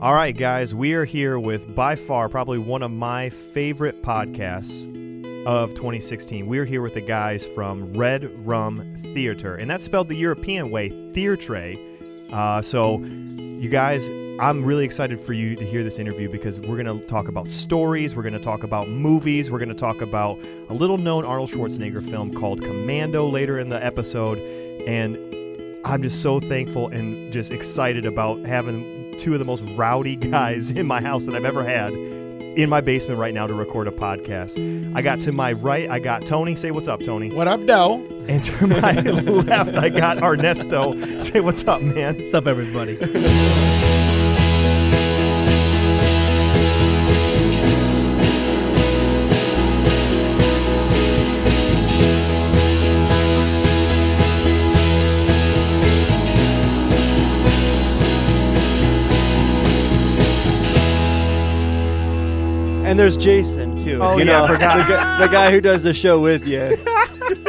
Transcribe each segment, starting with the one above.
All right, guys, we are here with by far probably one of my favorite podcasts of 2016. We're here with the guys from Red Rum Theater, and that's spelled the European way, Theatre. Uh, so, you guys, I'm really excited for you to hear this interview because we're going to talk about stories, we're going to talk about movies, we're going to talk about a little known Arnold Schwarzenegger film called Commando later in the episode, and I'm just so thankful and just excited about having two of the most rowdy guys in my house that I've ever had in my basement right now to record a podcast. I got to my right, I got Tony. Say what's up, Tony. What up, Doe? And to my left, I got Ernesto. Say what's up, man. What's up, everybody? And there's Jason too. Oh, you yeah, know, I forgot. The, guy, the guy who does the show with you.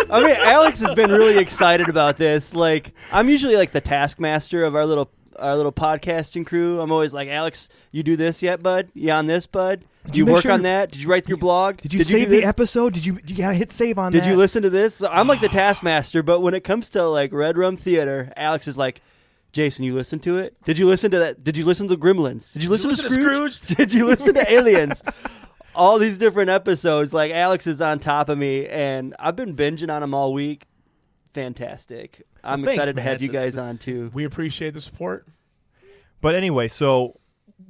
I mean, Alex has been really excited about this. Like, I'm usually like the taskmaster of our little our little podcasting crew. I'm always like, Alex, you do this yet, bud? You on this, bud? Did you you, work sure- on that? Did you write your blog? Did you do save the this? episode? Did you you gotta hit save on Did that? you listen to this? So I'm like the taskmaster, but when it comes to like Red Rum Theater, Alex is like, Jason, you listen to it? Did you listen to that? Did you listen to Gremlins? Did you listen, listen to to Scrooge? Scrooge? Did you listen to Aliens? All these different episodes. Like Alex is on top of me, and I've been binging on them all week. Fantastic. I'm Well, thanks, excited to have you guys that's- on too. We appreciate the support. But anyway, so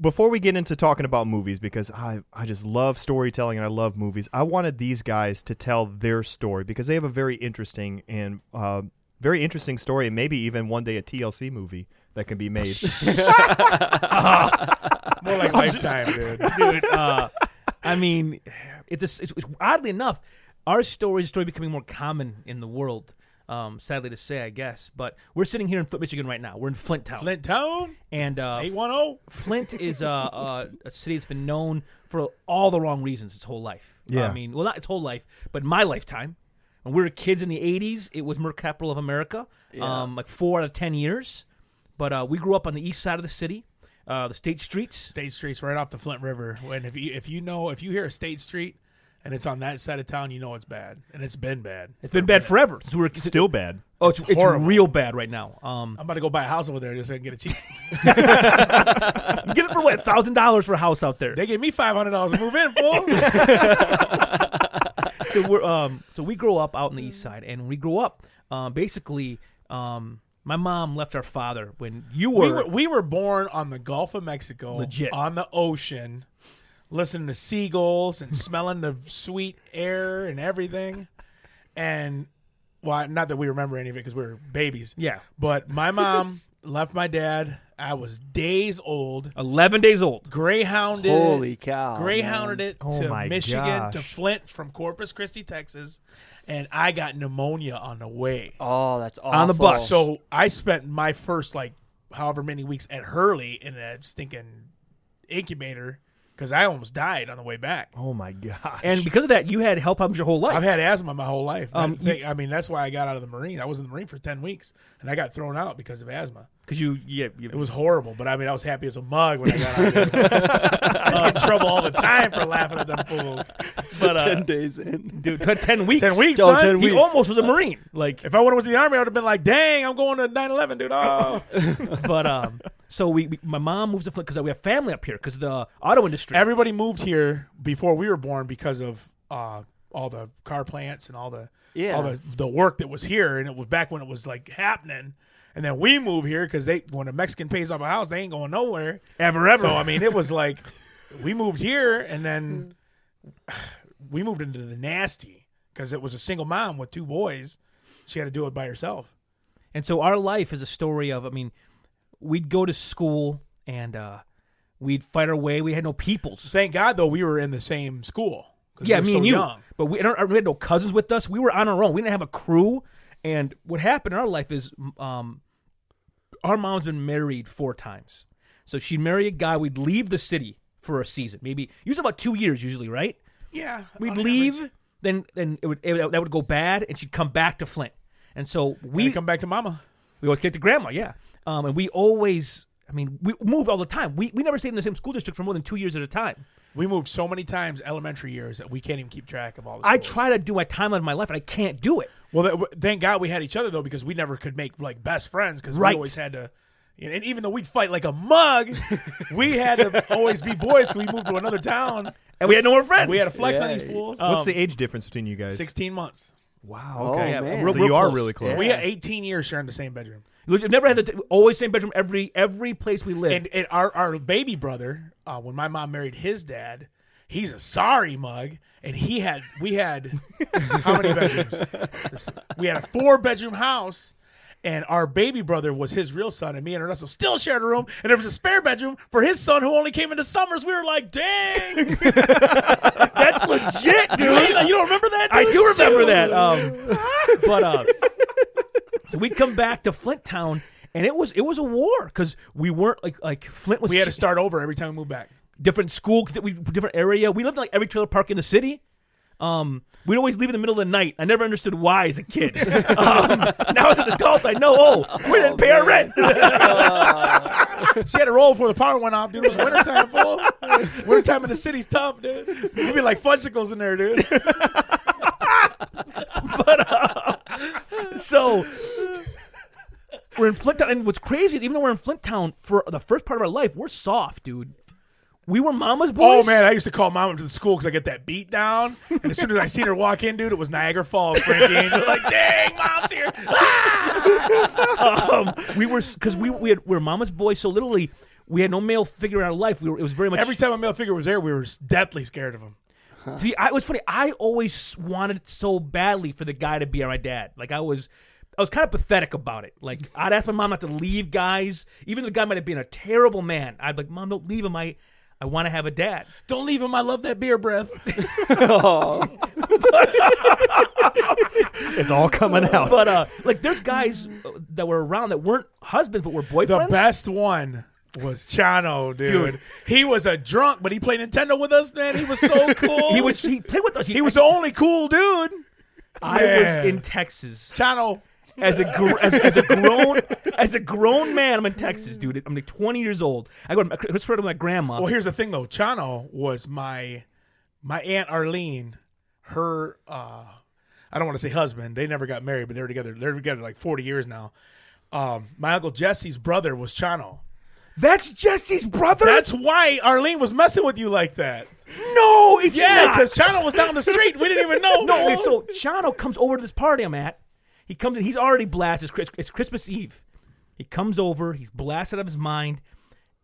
before we get into talking about movies, because I, I just love storytelling and I love movies, I wanted these guys to tell their story because they have a very interesting and uh, very interesting story, and maybe even one day a TLC movie that can be made. More like lifetime, dude. dude. Uh, I mean, it's, a, it's, it's oddly enough, our story is a story becoming more common in the world. Um, sadly to say, I guess, but we're sitting here in Flint, Michigan right now. We're in Flint Town, Flint Town, and uh, 810. Flint is uh, uh, a city that's been known for all the wrong reasons its whole life. Yeah. I mean, well, not its whole life, but my lifetime. When we were kids in the '80s, it was murder capital of America. Um, like four out of ten years. But uh, we grew up on the east side of the city, uh, the state streets. State Street's right off the Flint River. When if you if you know if you hear a State Street and it's on that side of town, you know it's bad, and it's been bad. It's been bad forever since we were Still bad. Oh, it's, it's horrible. real bad right now. Um, I'm about to go buy a house over there just so I can get it cheap. get it for what? Thousand dollars for a house out there. they gave me five hundred dollars to move in, fool. so we're um so we grew up out in the east side and we grew up um basically um my mom left our father when you were, we were we were born on the Gulf of Mexico, Legit. on the ocean, listening to seagulls and smelling the sweet air and everything. And well, not that we remember any of it because we were babies. yeah But my mom left my dad. I was days old. 11 days old Greyhounded. Holy cow! Greyhounded man. it Oh to my Michigan gosh. to Flint from Corpus Christi, Texas, and I got pneumonia on the way. Oh, that's awful. On the bus. So I spent my first like however many weeks at Hurley in a stinking incubator because I almost died on the way back. Oh my gosh. and because of that you had health problems your whole life I've had asthma my whole life. Um, Um, I mean, that's why I got out of the Marine. I was in the Marine for ten weeks, and I got thrown out because of asthma. Because you yeah you, It was horrible, but I mean, I was happy as a mug when I got out. Of there. I get in trouble all the time for laughing at them fools. but uh, ten days in. dude t- 10 weeks Ten weeks, Oh, son. 10 he weeks. almost was a marine like If I would have went to the army, I would have been like, "Dang, I'm going to 9/11, dude." Oh, but um so we, we my mom moves to Flint because we have family up here because the auto industry everybody moved here before we were born because of uh, all the car plants and all the Yeah. all the the work that was here, and it was back when it was like happening. And then we move here because they when a Mexican pays off a house, they ain't going nowhere. ever ever So I mean, it was like we moved here, and then we moved into the nasty because it was a single mom with two boys. She had to do it by herself. And so our life is a story of, I mean, we'd go to school and uh, we'd fight our way. We had no peoples. Thank God though, we were in the same school. Yeah, we were me so and you. young. But we, we had no cousins with us. We were on our own. We didn't have a crew. And what happened in our life is um, our mom's been married four times. So she'd marry a guy. We'd leave the city for a season, maybe usually about two years, usually, right? Yeah, We'd leave, average. then then it would, it, that would go bad, and she'd come back to Flint. And so We come back to mama. we always get to grandma, yeah. Um, and we always I mean, we moved all the time. We we never stayed in the same school district for more than two years at a time. We moved so many times elementary years that we can't even keep track of all the I try to do my timeline of my life, and I can't do it. Well, that, thank God we had each other though, because we never could make like best friends because Right. we always had to. you know, And even though we'd fight like a mug, we had to always be boys because we moved to another town. And we had no more friends. We had to flex on these fools. What's Um, the age difference between you guys? Sixteen months. Wow. Oh, Okay. man. real- so real you are really close. We had 18 years sharing the same bedroom. We've never had the always same bedroom every every place we lived. And, and our, our baby brother, uh, when my mom married his dad, he's a sorry mug, and he had we had how many bedrooms? We had a four bedroom house. And our baby brother was his real son, and me and Ernesto still shared a room. And there was a spare bedroom for his son who only came in the summers. We were like, "Dang, That's legit, dude. you don't remember that?" I do remember Shoot. that. Um, but uh, so we'd come back to Flint Town, and it was it was a war because we weren't like like Flint was We had to start over every time we moved back. Different school, we different area. We lived in like every trailer park in the city. Um, we'd always leave in the middle of the night. I never understood why as a kid. um, now as an adult, I know. Oh, we didn't pay our rent. She had to roll before the power went off, dude. It was wintertime, fool. Wintertime in the city's tough, dude. You'd be like fudgesicles in there, dude. But, so we're in Flint Town, and what's crazy, is even though we're in Flint Town for the first part of our life, we're soft, dude. We were mama's boys. Oh man, I used to call mom up to the school because I get that beat down, and as soon as I seen her walk in, dude, it was Niagara Falls. Frankie Angel, like, dang, mom's here. um, we were because we we, had, we were mama's boys, so literally we had no male figure in our life. We were it was very much Every time a male figure was there, we were deathly scared of him. See, I, it was funny. I always wanted so badly for the guy to be my dad. Like I was, I was kind of pathetic about it. Like I'd ask my mom not to leave guys, even though the guy might have been a terrible man. I'd be like, Mom, don't leave him. I, I want to have a dad. Don't leave him. I love that beer breath. It's all coming out. But uh, like there's guys uh, that were around that weren't husbands but were boyfriends. The best one was Chano, dude. Dude. He was a drunk, but he played Nintendo with us, man. He was so cool. He was he played with us. he was the only cool dude. I was in Texas Chano. As a gr- as, as a grown as a grown man. I'm in Texas, dude. I'm like 20 years old. I go to with my grandma. Well, here's the thing though. Chano was my my aunt Arlene. Her uh I don't want to say husband. They never got married, but they're together. They're together like 40 years now. Um, my uncle Jesse's brother was Chano. That's Jesse's brother. That's why Arlene was messing with you like that. no, it's Yeah, because Chano was down the street. We didn't even know. No, so Chano comes over to this party I'm at. He comes in, he's already blasted. It's, Chris, it's Christmas Eve. He comes over, he's blasted out of his mind,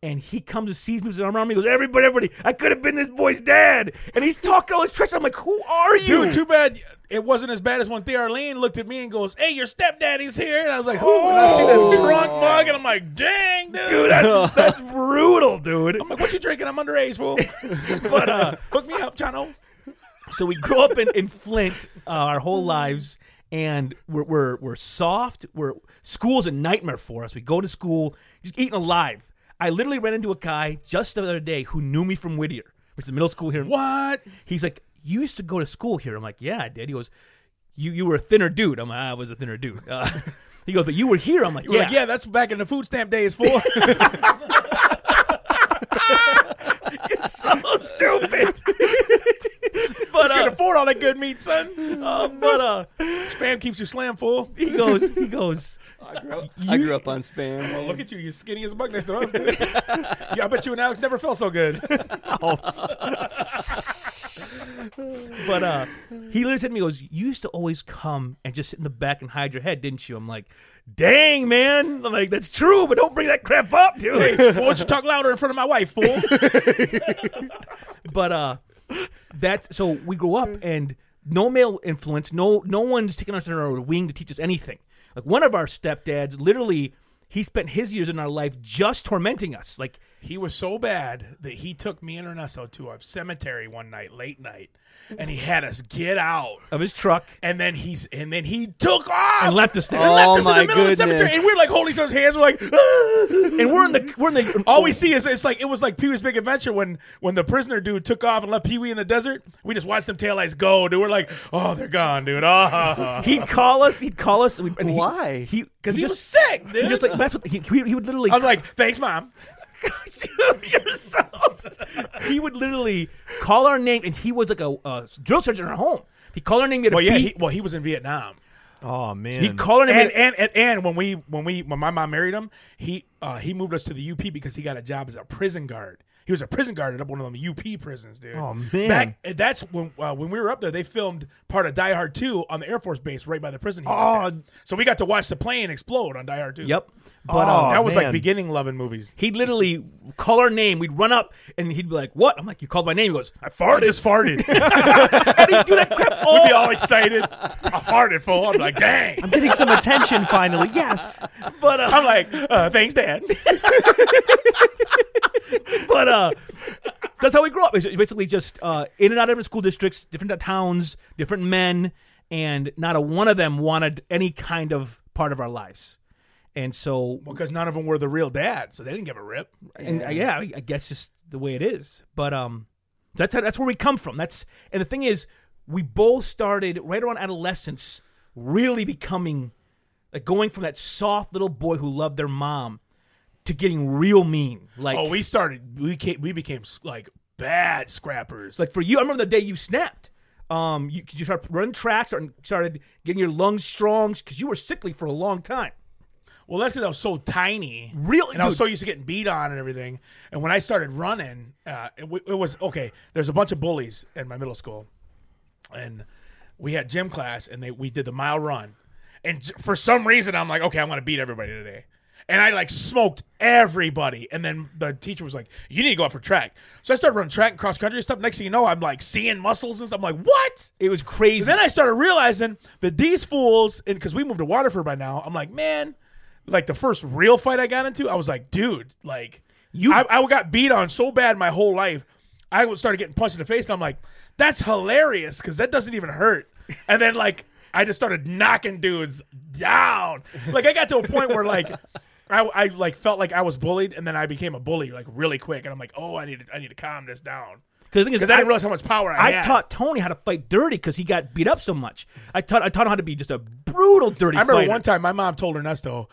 and he comes and sees me with his arm around me. He goes, Everybody, everybody, I could have been this boy's dad. And he's talking all his trash. I'm like, Who are you? Dude, too bad it wasn't as bad as when Tía Arlene looked at me and goes, "Hey, your stepdaddy's here," and I was like, "Who?" And I see this drunk mug, and I'm like, "Dang, dude!" Dude, that's, that's brutal, dude. I'm like, "What you drinking? I'm underage, fool. But, uh, Hook me up, Chano." so we grew up in, in Flint uh, our whole lives, and we're, we're we're soft. We're school's a nightmare for us. We go to school, just eating alive. I literally ran into a guy just the other day who knew me from Whittier, which is the middle school here. What? He's like, "You used to go to school here." I'm like, "Yeah, I did." He goes, "You you were a thinner dude." I'm like, "I was a thinner dude." Uh, he goes, "But you were here." I'm like, "Yeah, like, yeah, that's back in the food stamp days, fool. so stupid." but Can uh, afford all that good meat, son. uh, but uh, Spam keeps you slam, fool. he goes, he goes. I grew up, I grew up on spam. Oh, look at you, You're skinny as a bug next to us, dude. yeah, I bet you and Alex never felt so good. But uh, he literally said to me, he goes, You used to always come and just sit in the back and hide your head, didn't you? I'm like, Dang, man. I'm like, That's true, but don't bring that crap up, dude. hey, why don't you talk louder in front of my wife, fool? But uh, that's so we grew up mm-hmm. and no male influence, no no one's taken us under our wing to teach us anything. Like one of our stepdads, literally, he spent his years in our life just tormenting us. Like He was so bad that he took me and Ernesto to a cemetery one night, late night, and he had us get out. Of his truck And then he's and then he took off and left us there. and Oh, left us in the middle of the cemetery. And we're like holding each other's hands. We're like. And we're in the we're in the all we see is it's like it was like Pee Wee's Big Adventure when when the prisoner dude took off and left Pee Wee in the desert. We just watched them taillights go, dude. We're like, oh, they're gone, dude. Oh, He'd call us. He'd call us. And he- Why? He because he, just, was sick, dude. he just like that's what he, he, he would literally. I was like, thanks, mom. You're so- he would literally call our name, and he was like a, a drill sergeant in our home. He called our name. He had a Well, yeah, he, well, he was in Vietnam. Oh man. he called our name. and, and, and and and when we when we when my mom married him, he uh, he moved us to the UP because he got a job as a prison guard. He was a prison guard at one of them UP prisons, dude. Oh, man. Back, that's when uh, when we were up there. They filmed part of Die Hard Two on the Air Force base right by the prison. Oh. so we got to watch the plane explode on Die Hard Two. Yep. But Oh, uh, that was like man. beginning loving movies. he'd literally call our name. We'd run up, and he'd be like, "What?" I'm like, "You called my name." He goes, "I I farted." just farted. and he'd do that crap all We'd be all excited. I farted, fool. I'm like, dang. I'm getting some attention finally. Yes. But uh, I'm like, uh, thanks, Dad. but uh, so that's how we grew up. It's basically just uh, in and out of different school districts, different towns, different men, and not a one of them wanted any kind of part of our lives. And so, Because none of them were the real dad, so they didn't give a rip. and uh, yeah, I I guess just the way it is. But um, that's how, that's where we come from. That's and the thing is, we both started right around adolescence, really becoming like going from that soft little boy who loved their mom to getting real mean. Like Oh, we started. We came, we became like bad scrappers. Like for you, I remember the day you snapped. Um, you, you started running tracks and started getting your lungs strong because you were sickly for a long time. Well, that's because I was so tiny, Really, and I was so used to getting beat on and everything. And when I started running, uh, it, w- it was okay. There's a bunch of bullies in my middle school, and we had gym class, and they we did the mile run. And j- for some reason, I'm like, okay, I'm gonna beat everybody today. And I like smoked everybody. And then the teacher was like, "You need to go out for track." So I started running track and cross country and stuff. Next thing you know, I'm like seeing muscles and stuff. I'm like, "What?" It was crazy. then I started realizing that these fools, and because we moved to Waterford by now, I'm like, man, like the first real fight I got into, I was like, dude, like You- I, I got beat on so bad my whole life. I started getting punched in the face, and I'm like, that's hilarious because that doesn't even hurt. And then like I just started knocking dudes down. Like I got to a point where like. I, I like felt like I was bullied, and then I became a bully like really quick, and I'm like, oh, I need to, I need to calm this down because I didn't realize how much power I, I had. taught Tony how to fight dirty because he got beat up so much. I taught I taught him how to be just a brutal dirty. I remember fighter. one time my mom told Ernesto,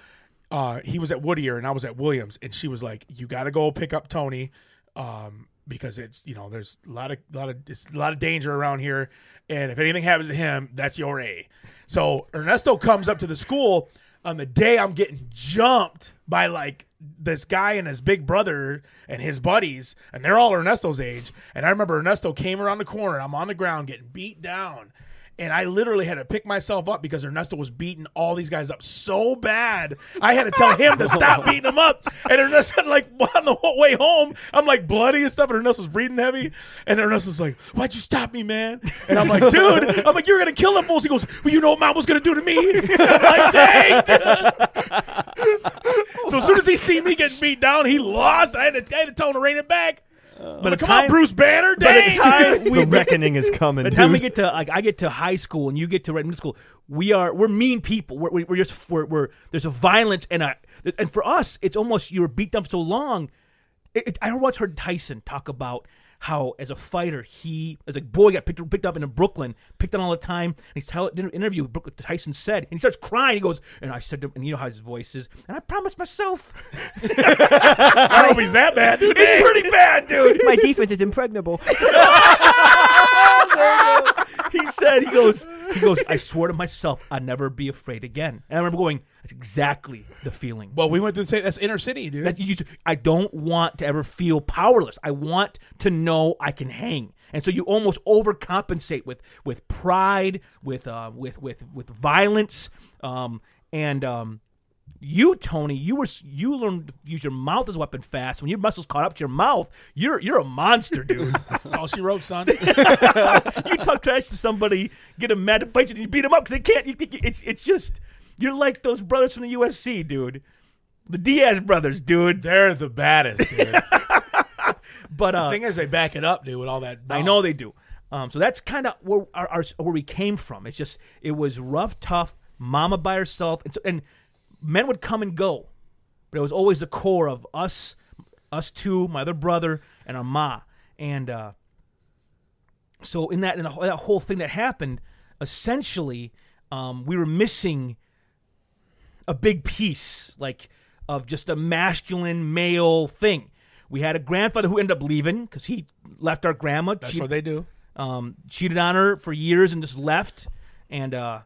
uh, he was at Whittier and I was at Williams, and she was like, "You got to go pick up Tony, um, because it's you know there's a lot of lot of it's a lot of danger around here, and if anything happens to him, that's your A." So Ernesto comes up to the school on the day I'm getting jumped by like this guy and his big brother and his buddies, and they're all Ernesto's age. And I remember Ernesto came around the corner. I'm on the ground getting beat down. And I literally had to pick myself up because Ernesto was beating all these guys up so bad. I had to tell him to stop beating them up. And Ernesto, like, on the way home, I'm like bloody and stuff. And Ernesto's breathing heavy. And Ernesto's like, Why'd you stop me, man? And I'm like, Dude, I'm like, You're to kill them fools. He goes, Well, you know what mom was to do to me? Like, Dang, dude. So as soon as he see me getting beat down, he lost. I had to, I had to tell him to rein it back. But the Come time, on, Bruce Banner. By the time we The reckoning is coming. By the time we get to like I get to high school and you get to right middle school, we are we're mean people. We're, we're just we're, we're there's a violence and a and for us it's almost you were beat down for so long. It, it, I once heard Tyson talk about how as a fighter he as a boy got picked picked up in Brooklyn, picked on all the time. And he's telling in an interview Brooklyn, Tyson said and he starts crying. He goes and I said to, and you know how his voice is and I promised myself I don't know if he's that bad, dude. it's pretty bad, dude. My defense is impregnable. he said, he goes, he goes, I swore to myself I'd never be afraid again. And I remember going, that's exactly the feeling. Well, we went to say that's inner city, dude. That you, I don't want to ever feel powerless. I want to know I can hang. And so you almost overcompensate with with pride, with uh, with with with violence, um, and um, you, Tony, you were you learned to use your mouth as a weapon fast. When your muscles caught up to your mouth, you're you're a monster, dude. That's all she wrote, son. you talk trash to somebody, get them mad to fight you, and you beat them up because they can't. You, it's it's just you're like those brothers from the UFC, dude. The Diaz brothers, dude. They're the baddest, dude. But uh, the thing is, they back it up, dude, with all that. I know they do. Um, so that's kind of where our, our where we came from. It's just it was rough, tough. Mama by herself, and, so, and men would come and go, but it was always the core of us, us two, my other brother, and our ma. And uh, so in that in the, that whole thing that happened, essentially, um, we were missing a big piece, like of just a masculine male thing. We had a grandfather who ended up leaving because he left our grandma. That's She- what they do. um, cheated on her for years and just left. And uh,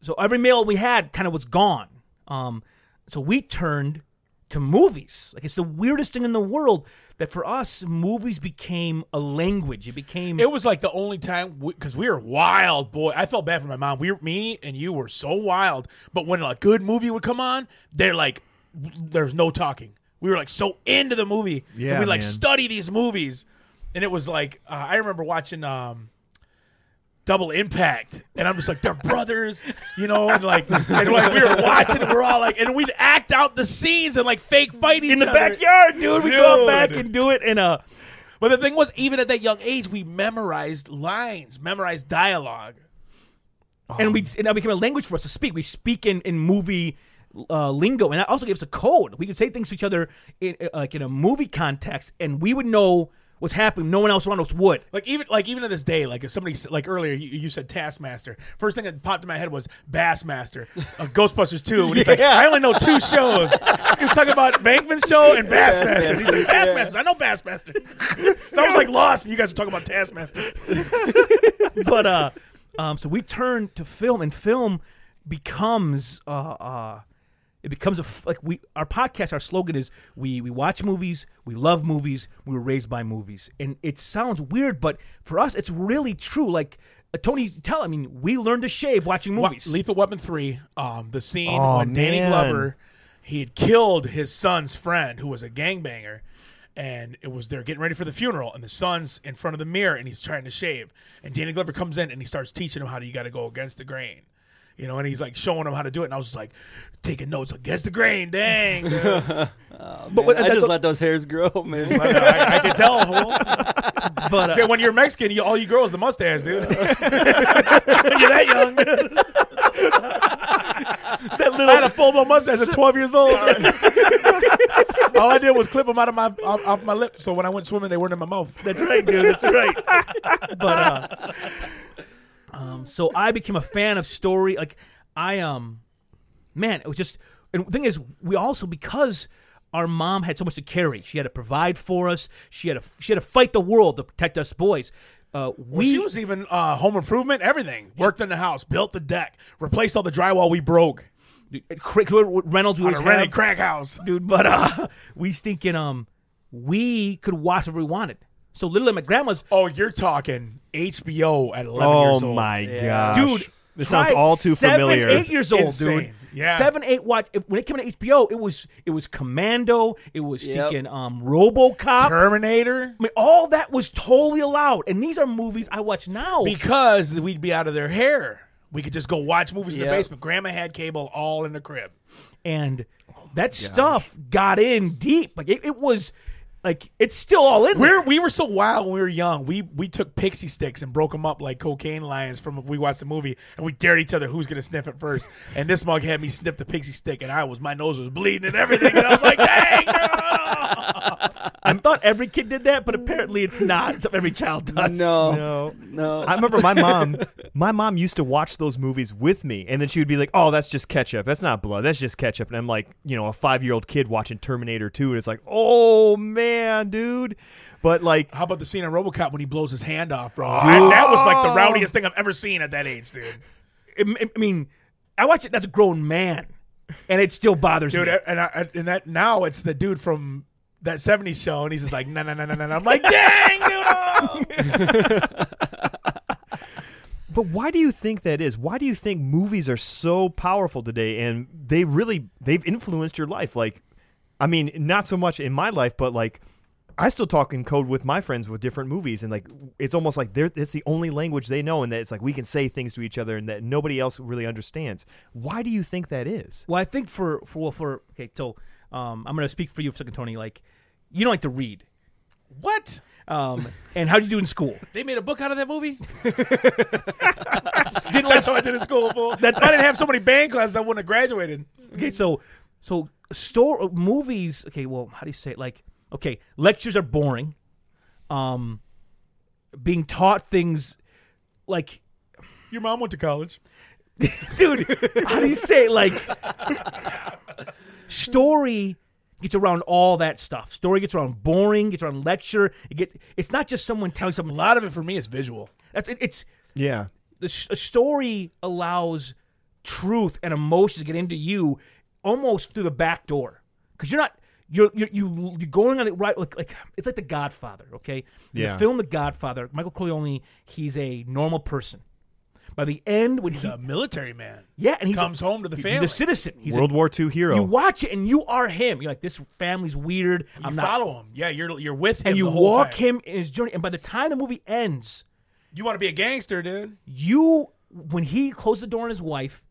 so every male we had kind of was gone. Um, so we turned to movies. Like it's the weirdest thing in the world that for us, movies became a language. It became It was like the only time because we, were wild, boy. I felt bad for my mom. We, were, me, and you were so wild. But when a good movie would come on, they're like, there's no talking. We were like so into the movie. Yeah, we like man. study these movies, and it was like uh, I remember watching um, Double Impact, and I'm just like they're brothers, you know, and like and like we were watching, and we're all like, and we'd act out the scenes and like fake fight each in the other. backyard, dude. We go Dude. back and do it in a. But the thing was, even at that young age, we memorized lines, memorized dialogue. and we and that became a language for us to speak. We speak in in movie uh, lingo, and that also gave us a code. We could say things to each other in uh, like in a movie context, and we would know what's happening. No one else around us would. Like even like even to this day, like if somebody like earlier you, you said Taskmaster, first thing that popped in my head was Bassmaster, uh, Ghostbusters two. And he's like, I only know two shows. He was talking about Bankman show and Bassmaster. And he's like, Bassmasters, I know Bassmaster. So I was like lost, and you guys were talking about Taskmaster. but uh, um, so we turn to film, and film becomes uh, uh, it becomes a f- like we our podcast. Our slogan is we we watch movies, we love movies, we were raised by movies, and it sounds weird, but for us, it's really true. Like uh, Tony, tell I mean, we learned to shave watching Wa- movies. Lethal Weapon three, um, the scene Oh, when Danny. Glover he had killed his son's friend who was a gangbanger, and it was they're getting ready for the funeral, and the son's in front of the mirror and he's trying to shave, and Danny Glover comes in and he starts teaching him how to, you got to go against the grain. You know, and he's like showing him how to do it, and I was just like taking notes against the grain. Dang, dude. but Man, I just let those hairs grow, man. I, I can tell. but uh, Okay, when you're Mexican, you, all you grow is the mustache, dude. when you're that young, that little, I had a full blown mustache at 12 years old. all I did was clip them out of my off, off my lips, so when I went swimming, they weren't in my mouth. That's right, dude. That's right. but uh, um, so I became a fan of story. Like I um, man, it was just. And the thing is, we also because our mom had so much to carry. She had to provide for us. She had to she had to fight the world to protect us boys. Uh, Well, we she was even uh, home improvement, everything. Worked in the house, built the deck, replaced all the drywall we broke Craig Reynolds was a rented crack house. dude. But uh, we stinking um, we could watch whatever we wanted. So literally, my grandma's Oh, you're talking HBO at 11 years old. Oh my Yeah. gosh, dude. this sounds try all too seven, familiar. Eight years old, Insane. dude. Yeah. seven, eight. Watch if- when it came to HBO. It was it was Commando. It was Yep. stinking um RoboCop. Terminator. I mean, all that was totally allowed, and these are movies I watch now. because we'd be out of their hair. We could just go watch movies in the Yep. basement. Grandma had cable all in the crib. and that stuff got in deep. Like it, it was, like it's still all in. We're there. we were so wild when we were young. We we took pixie sticks and broke them up like cocaine lions from we watched the movie, and we dared each other who's gonna sniff it first. And this mug had me sniff the pixie stick, and I was my nose was bleeding and everything, and I was like, "Dang!" no." I thought every kid did that, but apparently it's not. So every child does. No, No. no. I remember my mom. My mom used to watch those movies with me, and then she would be like, "Oh, that's just ketchup. That's not blood. That's just ketchup." And I'm like, you know, a five year old kid watching Terminator 2, and it's like, "Oh man, dude." But like, How about the scene in RoboCop when he blows his hand off, bro? I- that was like the rowdiest thing I've ever seen at that age, dude. I I mean, I watch it as a grown man, and it still bothers me. Dude, me. and I, and that now it's the dude from that '70s show, and he's just like, "No, no, no, no, no." I'm like, "Dang, dude!" oh." But why do you think that is? Why do you think movies are so powerful today and they really they've influenced your life? Like I mean, not so much in my life, but like I still talk in code with my friends with different movies, and like it's almost like they're it's the only language they know, and that it's like we can say things to each other, and that nobody else really understands. Why do you think that is? Well, I think for for well, for okay, so um, I'm gonna speak for you for a second, Tony. Like, you don't like to read, What? um, and how'd you do in school? They made a book out of that movie? Didn't like That's I did in school, fool. If I didn't have so many band classes, I wouldn't have graduated. Okay, so so store movies. Okay, well, how do you say it? Like, okay, lectures are boring. Um, being taught things like, Your mom went to college. dude, how do you say it? Like, story gets around all that stuff. Story gets around boring. Gets around lecture. It get. It's not just someone telling something. A lot of it for me is visual. That's it, it's Yeah, the story allows truth and emotions to get into you almost through the back door because you're not you're you're you, you're going on it right like like it's like the Godfather. Okay, Yeah. the film The Godfather, Michael Corleone, he's a normal person. By the end, when He's he a military man. yeah, and he Comes home to the family. he's family. a citizen. He's World a, War II hero. You watch it and you are him. You're like this family's weird. You I'm not. follow him. Yeah, you're you're with him. And you the whole walk time. him in his journey. And by the time the movie ends, You want to be a gangster, dude? you when he closed the door on his wife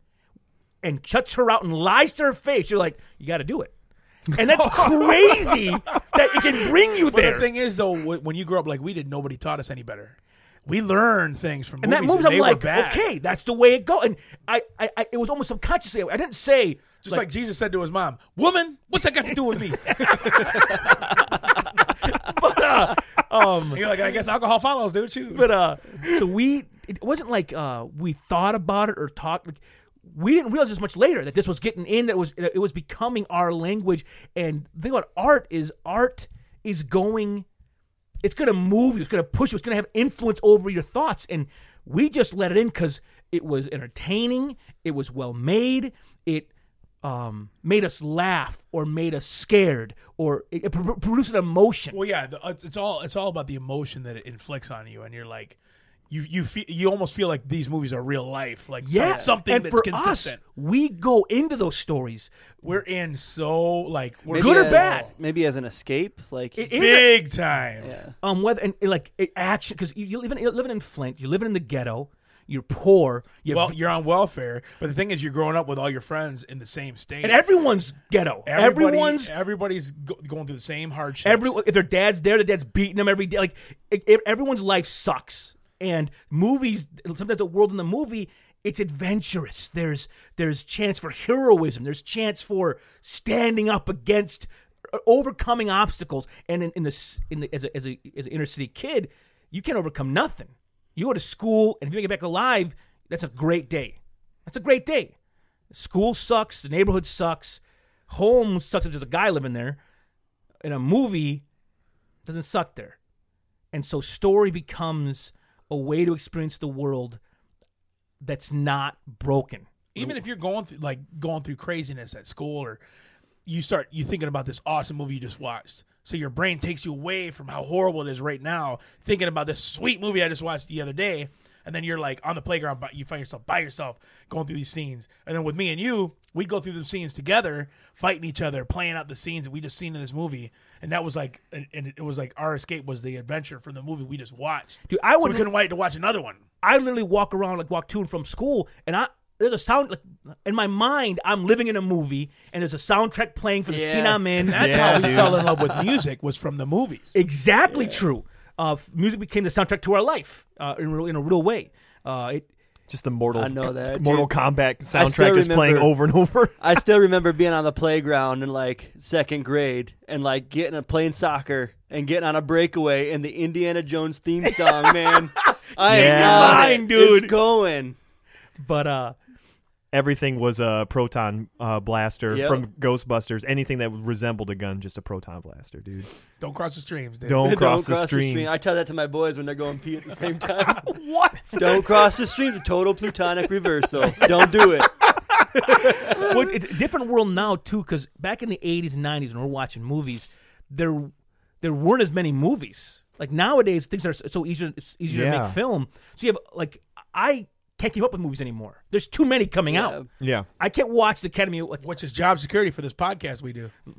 and shuts her out and lies to her face, you're like, you got to do it, and that's crazy that it can bring you But there. the thing is, though, when you grow up like we did, nobody taught us any better. We learn things from and that movies, moves, and I'm like, bad. okay, that's the way it goes. And I, I, I, it was almost subconsciously. I didn't say Just like, Jesus said to his mom, "Woman, what's that got to do with me?" but, uh, um, you're like, "I guess alcohol follows, dude." Too. but uh, so we, it wasn't like uh, we thought about it or talked. Like, we didn't realize this much later that this was getting in. That it was it was becoming our language. And the thing about art is art is going. It's going to move you. It's going to push you. It's going to have influence over your thoughts. And we just let it in because it was entertaining. It was well made. It um, made us laugh or made us scared or it, it produced an emotion. Well, yeah, the, it's all it's all about the emotion that it inflicts on you, and you're like, you you feel you almost feel like these movies are real life, like yeah, something and that's for consistent. us, we go into those stories. We're in so like we're Good or bad? Maybe as an escape, like It is a- big time. yeah. um whether and and, like it action because you, you live in you're living in Flint, you're living in the ghetto, you're poor, you Well, you're on welfare, but the thing is, you're growing up with all your friends in the same state. and everyone's ghetto. Everybody- everyone's everybody's go- going through the same hardships. every if their dad's there, their dad's beating them every day. Like it, it- everyone's life sucks. And movies, sometimes the world in the movie, it's adventurous. There's there's chance for heroism. There's chance for standing up against, uh, overcoming obstacles. And in, in the in the as a as a as an inner city kid, you can't overcome nothing. You go to school, and if you make it back alive, that's a great day. That's a great day. School sucks. The neighborhood sucks. Home sucks if there's a guy living there. In a movie, doesn't suck there. And so story becomes a way to experience the world that's not broken. even if you're going through like going through craziness at school or you start you thinking about this awesome movie you just watched. So your brain takes you away from how horrible it is right now thinking about this sweet movie i just watched the other day. And then you're like on the playground but you find yourself by yourself going through these scenes. And then with me and you we'd go through the scenes together fighting each other playing out the scenes that we just seen in this movie and that was like and and it was like our escape was the adventure from the movie we just watched Dude, I so would we couldn't wait to watch another one I literally walk around like walk to and from school, and I there's a sound like in my mind. I'm living in a movie, and there's a soundtrack playing for the Yeah. scene I'm in. that's Yeah, how we dude. fell in love with music was from the movies exactly true. Uh, music became the soundtrack to our life uh, in, in a real way. Uh, it, Just the Mortal I know that, Mortal dude. Kombat still soundtrack just playing over and over. I still remember being on the playground in like second grade and like getting a playing soccer and getting on a breakaway and the Indiana Jones theme song, man. I Yeah. am on Mine, it. dude. It's going. but uh, Everything was a proton uh, blaster Yep. from Ghostbusters. Anything that resembled a gun, just a proton blaster, dude. Don't cross the streams, dude. Don't, cross, the stream. streams. I tell that to my boys when they're going pee at the same time. what? Don't cross the stream. Total protonic reversal. Don't do it. well, it's a different world now too, because back in the '80s and '90s when we're watching movies, there there weren't as many movies. Like nowadays, things are so easier it's easier to make film. So you have like I can't keep up with movies anymore. There's too many coming Yeah. out. Yeah. I can't watch the Academy. Like, Which is job security for this podcast we do. um,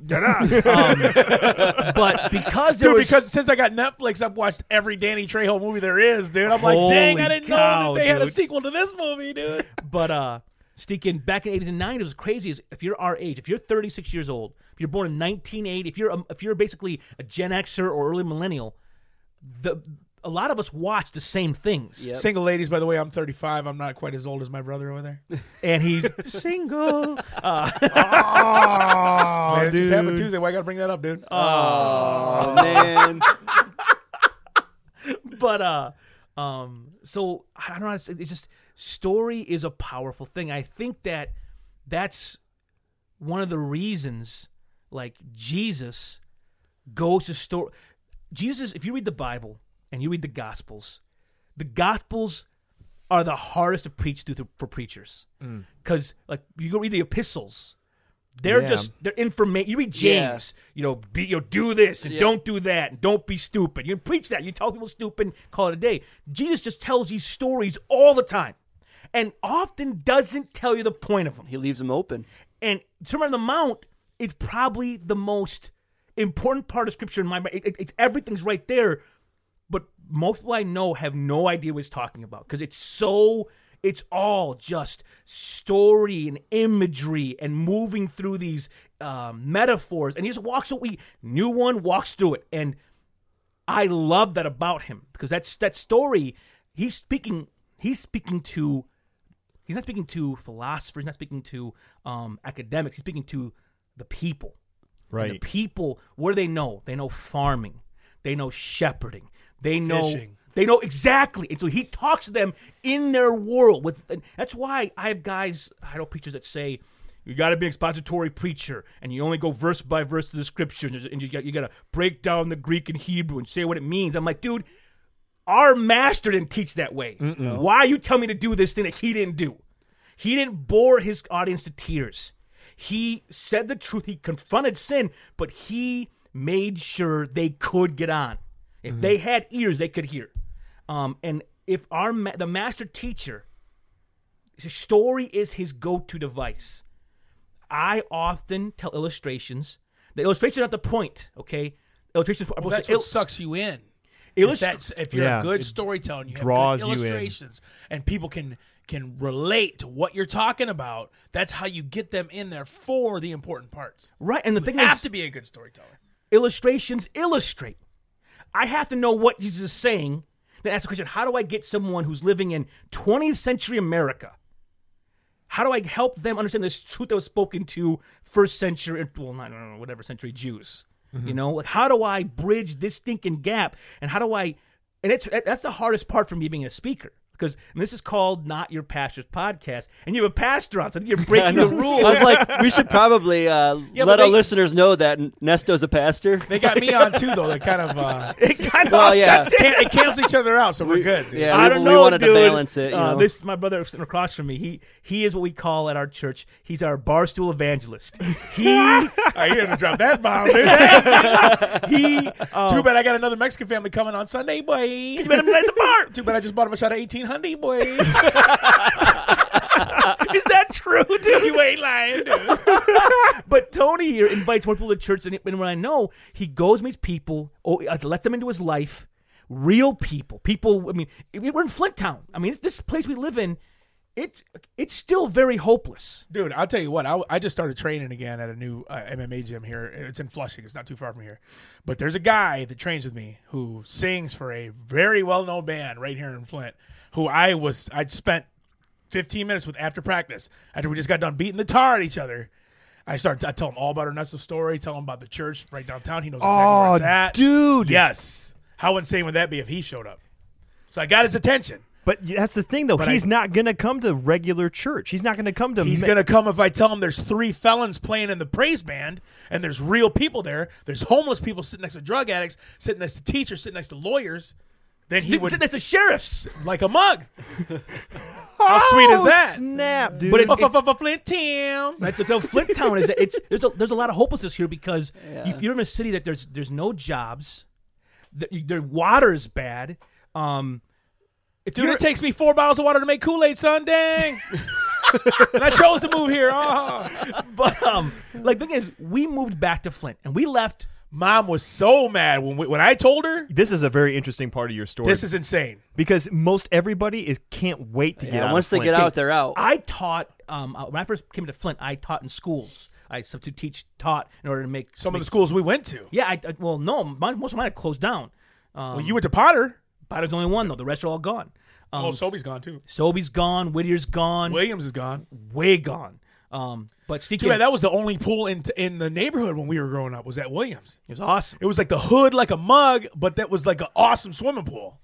but because there Dude, was, because since I got Netflix, I've watched every Danny Trejo movie there is, dude. I'm like, dang, I didn't know that they had a dude. sequel to this movie, dude. But uh Steakin, back in the 80s and 90s, was crazy. Is if you're our age, if you're 36 years old, if you're born in 1980, if you're um, if you're basically a Gen Xer or early millennial, the a lot of us watch the same things. Yep. Single ladies, by the way, I'm 35. I'm not quite as old as my brother over there. And he's single. Uh, Oh, Man, it just happened Tuesday. Why I got to bring that up, dude? Oh man. but uh um so I don't know how to say it's just story is a powerful thing. I think that that's one of the reasons like Jesus goes to story Jesus if you read the Bible and you read the gospels, the gospels are the hardest to preach to for preachers. Mm. Cuz like you go read the epistles they're Yeah. just they're information. You read Yeah. James, you know, be, you know, do this and Yeah. don't do that, and don't be stupid. You preach that. You tell people stupid, call it a day. Jesus just tells these stories all the time, and often doesn't tell you the point of them. He leaves them open. And Sermon on the Mount is probably the most important part of Scripture in my mind. It, it- it's everything's right there, but most people I know have no idea what he's talking about because it's so. It's all just story and imagery and moving through these um, metaphors, and he just walks away. New one walks through it, and I love that about him because that's that story. He's speaking. He's speaking to. He's not speaking to philosophers. He's not speaking to um, academics. He's speaking to the people. And Right. the people. What do they know? They know farming. They know shepherding. They know. Fishing. They know exactly, and so he talks to them in their world. With and that's why I have guys, I know preachers that say. You got to be an expository preacher, and you only go verse by verse to the scriptures, and you got you got to break down the Greek and Hebrew and say what it means. I'm like, dude, our master didn't teach that way. Why you tell me to do this thing that he didn't do? He didn't bore his audience to tears. He said the truth. He confronted sin, but he made sure they could get on. If they had ears, they could hear. Um, and if our ma- the master teacher, his story is his go-to device. I often tell illustrations. The illustrations are not the point. Okay, illustrations are Well, supposed that's to what il- sucks you in. Illust- That's- if you're Yeah, a good it storyteller, you draws have you good in. illustrations, and people can can relate to what you're talking about. That's how you get them in there for the important parts. right. And the thing is You have to be a good storyteller. illustrations illustrate. I have to know what Jesus is saying. Then ask the question: How do I get someone who's living in 20th century America? How do I help them understand this truth that was spoken to first century, well, not, know, whatever century Jews? You mm-hmm. know, like how do I bridge this stinking gap? And how do I? And it's that's the hardest part for me being a speaker because and this is called not your pastor's podcast, and you have a pastor on, so you're breaking the rules. I was like, we should probably uh, Yeah, let but our they- listeners know that Nesto's a pastor. They got me on too, though. They kind of uh, it kind of Well, yeah. it. can, it cancels each other out, so we're good. dude. Yeah, I we, don't we know, wanted dude. to balance it. You uh, know? This is my brother sitting across from me. He he is what we call at our church. He's our barstool evangelist. He I had to drop that bomb. dude. he. Uh, Too bad I got another Mexican family coming on Sunday, boy. you met him at the bar. Too bad I just bought him a shot of 1800, boy. Is that true, dude? you ain't lying, dude. But Tony here invites more people to church, and, and when I know he goes meets people, oh, uh, let them into his life, real people, people. I mean, we're in Flint Town. I mean, it's this place we live in. It's it's still very hopeless. Dude, I'll tell you what. I, I just started training again at a new uh, MMA gym here. It's in Flushing. It's not too far from here. But there's a guy that trains with me who sings for a very well known band right here in Flint. Who I was I'd spent 15 minutes with after practice after we just got done beating the tar at each other. I start. I tell him all about Ernesto's story. Tell him about the church right downtown. He knows exactly where Oh, it's at. dude. Yes. How insane would that be if he showed up? So I got his attention. But that's the thing, though. But He's I- not going to come to regular church. He's not going to come to. He's me- gonna come if I tell him there's three felons playing in the praise band and there's real people there. There's homeless people sitting next to drug addicts, sitting next to teachers, sitting next to lawyers. Then he would next to sheriffs. like a mug. How sweet is Oh, that? Snap, dude. But it's- Flint Town. Right, the, the Flint Town is it's there's a, there's a lot of hopelessness here because if you're in a city that there's there's no jobs, the, their water is bad. Um, if Dude, you're, it takes me four bottles of water to make Kool Aid, son. Dang. and I chose to move here. Oh. but um, like the thing is, we moved back to Flint and we left. Mom was so mad when we, when I told her This is a very interesting part of your story. this is insane. because most everybody is can't wait to get out. once of they Flint. get out, they're out. I taught um uh, when I first came to Flint. I taught in schools. I used to teach taught in order to make Some of make- the schools we went to. Yeah, I, I well no, mine, most of mine had closed down. Um, Well, you went to Potter. Potter's the only one though. The rest are all gone. Um, oh, Sobe's gone too. Sobe's gone. Whittier's gone. Williams is gone. way gone. Um, but Too bad that was the only pool in in the neighborhood when we were growing up. Was at Williams. it was awesome. It was like the hood, like a mug, but that was like an awesome swimming pool.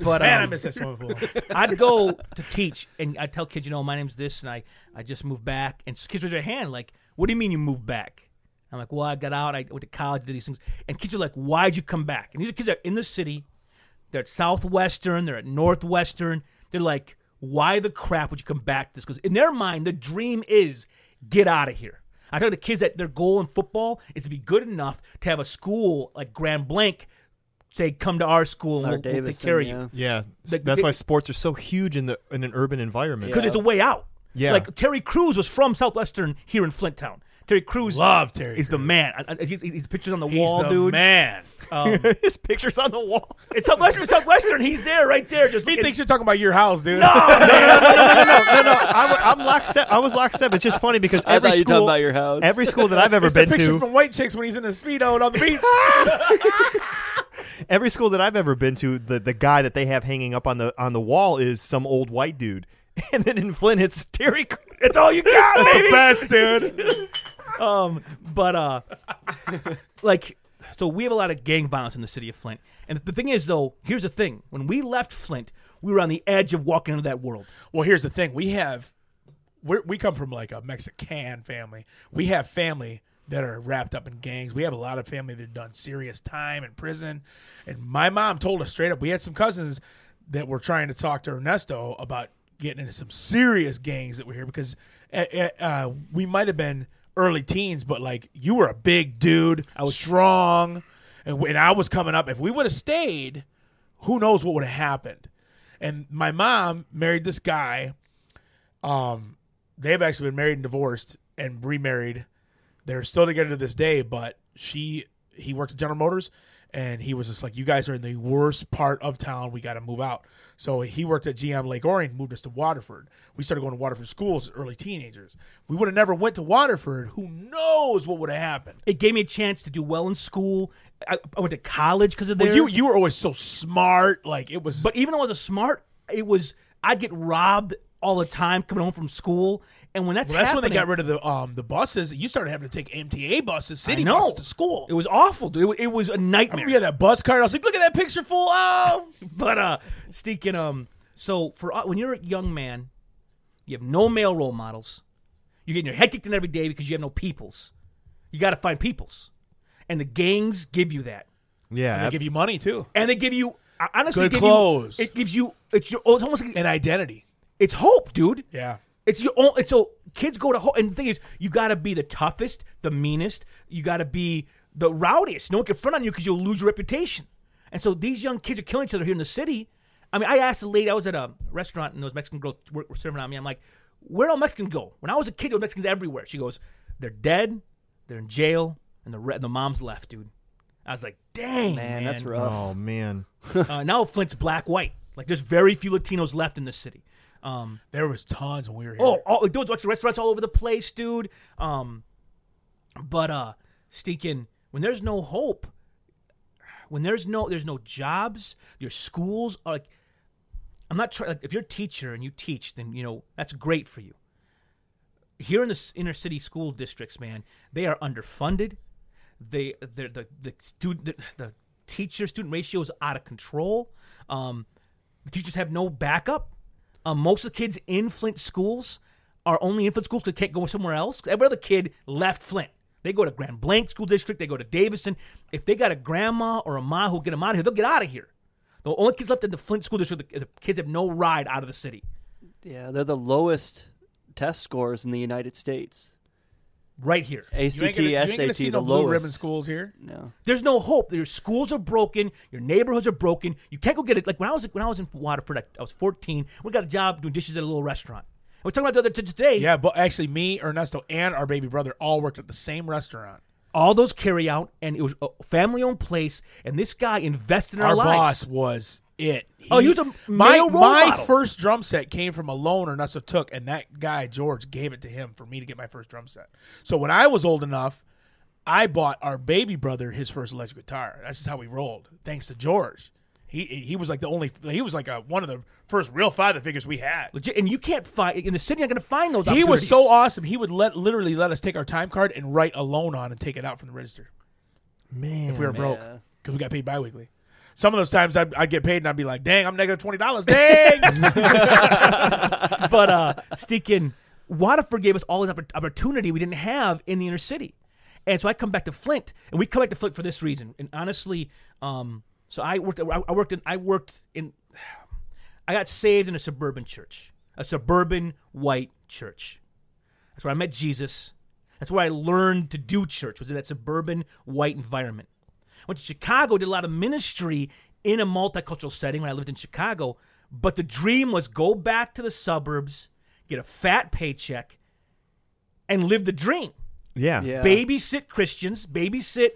But Man, um, I miss that swimming pool. I'd go to teach, and I'd tell kids, you know, my name's this, and I, I just moved back. And kids raise their hand, like, what do you mean you moved back? I'm like, well, I got out, I went to college, did these things. And kids are like, why'd you come back? And these are kids that are in the city, they're at Southwestern, they're at Northwestern. They're like, why the crap would you come back to this? Because in their mind, the dream is get out of here. I tell the kids that their goal in football is to be good enough to have a school like Grand Blanc say, come to our school and Or we'll, we'll take Davison, care of yeah. you. Yeah, The- that's the- why sports are so huge in the in an urban environment. because it's a way out. Yeah. like Terry Crews was from Southwestern here in Flint Town. Terry Crews Love Terry. He's the Crews. man. I- I- He's, he's pictures on the He's wall, the dude. man. Um, his pictures on the wall. It's Southwestern. Western. He's there, right there. Just He looking- thinks you're talking about your house, dude. no, no, no, no, no. I, am lock se- I was lock seven. It's just funny because I every thought you were talking school, about your house. every school that I've ever It's the been picture to, from White Chicks when he's in a speedo and on the beach. every school that I've ever been to, the the guy that they have hanging up on the on the wall is some old white dude. And then in Flint, it's Terry. Crews. It's all you got, That's baby. the best, dude. Um, but uh, like, so we have a lot of gang violence in the city of Flint. And the thing is, though, here's the thing: when we left Flint, we were on the edge of walking into that world. Well, here's the thing: we have, we're, we come from like a Mexican family. We have family that are wrapped up in gangs. We have a lot of family that have done serious time in prison. And my mom told us straight up: we had some cousins that were trying to talk to Ernesto about getting into some serious gangs that were here because uh, uh, we might have been early teens, but like you were a big dude, I was strong, and when I was coming up, if we would have stayed, who knows what would have happened. And my mom married this guy. Um, they've actually been married and divorced and remarried. They're still together to this day, but she he worked at General Motors and he was just like, You guys are in the worst part of town. We got to move out. So he worked at GM Lake Orion, moved us to Waterford. We started going to Waterford schools as early teenagers. We would have never went to Waterford. Who knows what would have happened? It gave me a chance to do well in school. I, I went to college because of Well, there. you you were always so smart. Like it was But even though I was a smart, it was I'd get robbed all the time coming home from school. And when that's Well, that's when they got rid of the um the buses. You started having to take MTA buses, city buses to school. It was awful, dude. It, it was a nightmare. We had that bus card. I was like, look at that picture, fool. Oh, But uh, Steakin, um, so for uh, when you're a young man, you have no male role models. You're getting your head kicked in every day because you have no peoples. You got to find peoples, and the gangs give you that, Yeah, they give you money too, and they give you honestly Good give clothes. You, it gives you it's your oh, it's almost like and identity. it's hope, dude. Yeah, It's your own. It's so kids go to ho- and the thing is, you got to be the toughest, the meanest. You got to be the rowdiest. No one can front on you because you'll lose your reputation. And so these young kids are killing each other here in the city. I mean, I asked a lady. I was at a restaurant and those Mexican girls were, were serving on me. I'm like, where do all Mexicans go? When I was a kid, there were Mexicans everywhere. She goes, they're dead, they're in jail, and the re- the mom's left, dude. I was like, dang, man, Man, that's rough. Oh man, uh, now Flint's black white. Like, there's very few Latinos left in this city. Um, there was tons when we were here. Oh, all, like, there was a bunch of restaurants all over the place, dude. Um, but uh, Steakin, when there's no hope, when there's no there's no jobs, your schools are like. I'm not trying. Like, if you're a teacher and you teach, then you know that's great for you. Here in the inner city school districts, man, they are underfunded. They they're, the the student the, the teacher student ratio is out of control. Um, the teachers have no backup. Um, most of the kids in Flint schools are only in Flint schools because they can't go somewhere else. Every other kid left Flint. They go to Grand Blanc School District. They go to Davison. If they got a grandma or a ma who'll get them out of here, they'll get out of here. The only kids left in the Flint School District, the, the kids have no ride out of the city. Yeah, they're the lowest test scores in the United States. Right here. You ACT, ain't gonna, you ain't gonna SAT, see the no blue ribbon schools here. No. There's no hope. Your schools are broken. Your neighborhoods are broken. You can't go get it. Like when I was when I was in Waterford, I, I was 14. We got a job doing dishes at a little restaurant. We're talking about the other t- today. Yeah, but actually, me, Ernesto, and our baby brother all worked at the same restaurant. all those carry out, and it was a family owned place. And this guy invested in our, lives. Our lives. boss was it. Oh, he was a my role my model. first drum set came from a loan Ernesto took, and that guy George gave it to him for me to get my first drum set. So when I was old enough, I bought our baby brother his first electric guitar. That's just how we rolled, thanks to George. He he was like the only he was like a, one of the first real father figures we had. Legit, and you can't find in the city. You're not going to find those. He was so awesome. He would let literally let us take our time card and write a loan on and take it out from the register Man, if we were broke because we got paid biweekly. Some of those times I'd, I'd get paid and I'd be like, "Dang, I'm negative twenty dollars. Dang." but uh Steakin, Waterford gave us all this opportunity we didn't have in the inner city. And so I come back to Flint, and we come back to Flint for this reason. And honestly, um, so I worked. I I worked in. I worked in. I got saved in a suburban church, a suburban white church. That's where I met Jesus. That's where I learned to do church. Was in that suburban white environment. Went to Chicago, did a lot of ministry in a multicultural setting when I lived in Chicago. But the dream was go back to the suburbs, get a fat paycheck, and live the dream. yeah, Yeah. Babysit Christians, babysit.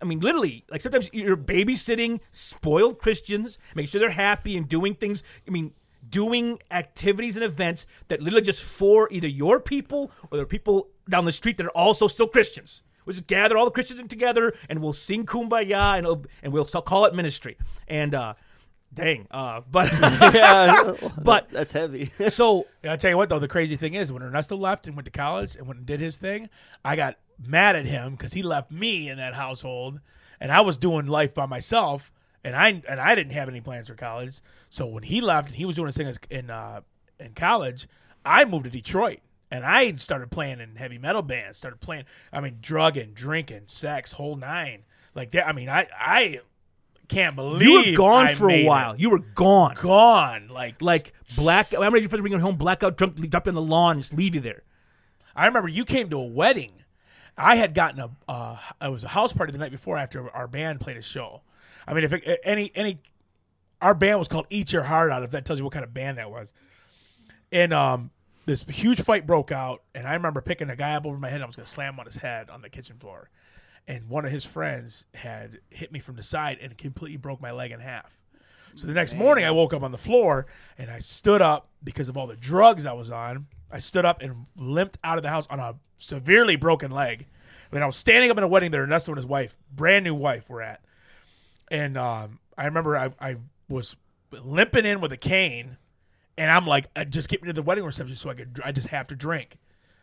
I mean, literally, like sometimes you're babysitting spoiled Christians, making sure they're happy and doing things. I mean, doing activities and events that literally just for either your people or the people down the street that are also still Christians. We just gather all the Christians together and we'll sing kumbaya and it'll- and we'll still call it ministry. And uh, dang, uh, but yeah. But- that's heavy. so Yeah, I tell you what though, the crazy thing is when Ernesto left and went to college and went and did his thing, I got mad at him because he left me in that household, and I was doing life by myself, and I and I didn't have any plans for college. So when he left and he was doing his thing in uh, in college, I moved to Detroit. And I started playing in heavy metal bands. Started playing, I mean, drugging, drinking, sex, whole nine. Like that. I mean, I I can't believe you were gone I for a made it. while. You were gone. Gone. Like Like black. I remember your friends bringing home blackout drunk, drop in the lawn, and just leave you there. I remember you came to a wedding. I had gotten a uh, it was a house party the night before after our band played a show. I mean, if it, any any our band was called Eat Your Heart Out. If that tells you what kind of band that was, and um, this huge fight broke out, and I remember picking a guy up over my head. I was going to slam on his head on the kitchen floor, and one of his friends had hit me from the side and completely broke my leg in half. So the next morning, I woke up on the floor and I stood up because of all the drugs I was on. I stood up and limped out of the house on a severely broken leg. Mean, I was standing up in a wedding that Ernesto and his wife, brand new wife, were at. And um, I remember I, I was limping in with a cane, and I'm like, "Uh, just get me to the wedding reception so I could. I just have to drink,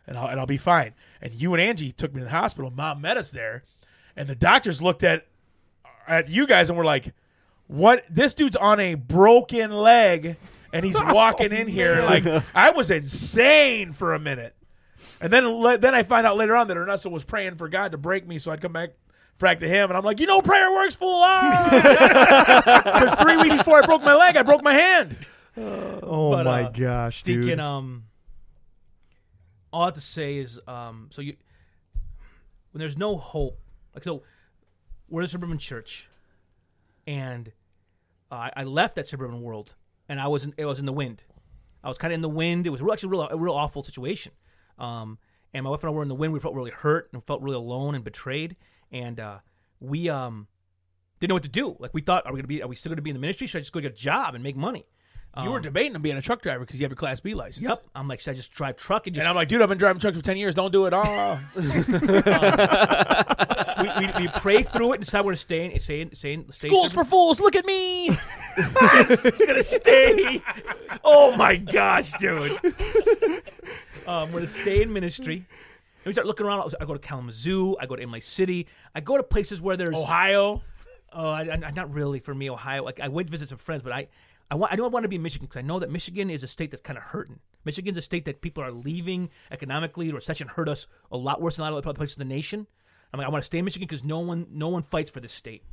and I'll and I'll be fine. And you and Angie took me to the hospital. Mom met us there, and the doctors looked at at you guys and were like, "What? This dude's on a broken leg, and he's walking in here like I was insane for a minute." And then then I find out later on that Ernesto was praying for God to break me, so I'd come back back to him, and I'm like, "You know, prayer works, fool!" Because three weeks before I broke my leg, I broke my hand. Oh But, my uh, gosh, Deacon, dude. um, all I have to say is, um, so you, when there's no hope, like so, we're in a suburban church, and uh, I- I left that suburban world, and I was in, it was in the wind. I was kind of in the wind. It was real- actually real, a real awful situation. Um, and my wife and I were in the wind. We felt really hurt and felt really alone and betrayed. And uh, we um, didn't know what to do. Like we thought, are we gonna be? Are we still gonna be in the ministry? Should I just go get a job and make money? You were debating on being a truck driver because you have a Class B license. Yep. I'm like, should I just drive truck and just And I'm like, dude, I've been driving trucks for ten years. Don't do it. Oh, we, we, we pray through it and decide where to stay and stay, stay, stay schools for fools. Look at me. it's gonna stay. Oh my gosh, dude. Um, we're gonna stay in ministry. And we start looking around. I go to Kalamazoo. I go to Imlay City. I go to places where there's Ohio. Oh, I, I, not really for me, Ohio. Like I went to visit some friends, but I, I want, I don't want to be in Michigan because I know that Michigan is a state that's kind of hurting. Michigan's a state that people are leaving economically. The recession hurt us a lot worse than a lot of other places in the nation. I'm like, I want to stay in Michigan because no one, no one fights for this state.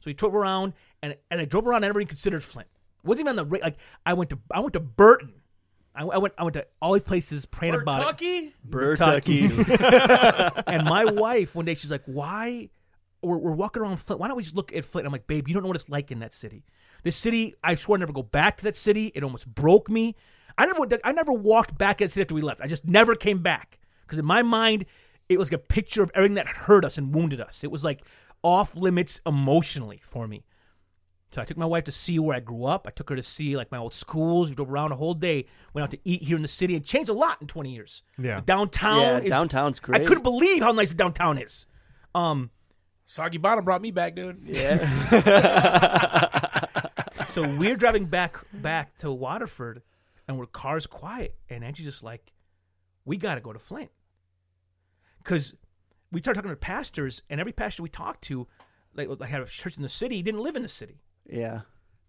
So we drove around, and and I drove around, and everybody considered Flint. It wasn't even on the ra- like. I went to, I went to Burton. I, I went I went to all these places praying about it. Turkey? Bertucky. and my wife one day she's like, "Why? We're, we're walking around Flint. Why don't we just look at Flint?" I'm like, "Babe, you don't know what it's like in that city. This city, I swore I'd never go back to that city. It almost broke me. I never, I never walked back at the city after we left. I just never came back because in my mind, it was like a picture of everything that hurt us and wounded us. It was like off limits emotionally for me. So I took my wife to see where I grew up. I took her to see like my old schools. We drove around a whole day. Went out to eat here in the city. It changed a lot in 20 years. Yeah. downtown. Yeah, is- downtown's I couldn't believe how nice the downtown is. Um, Soggy Bottom brought me back, dude. Yeah. so we're driving back back to Waterford, and we're cars quiet, and Angie's just like, "We got to go to Flint," because we started talking to pastors, and every pastor we talked to, like, like had a church in the city, He didn't live in the city. yeah.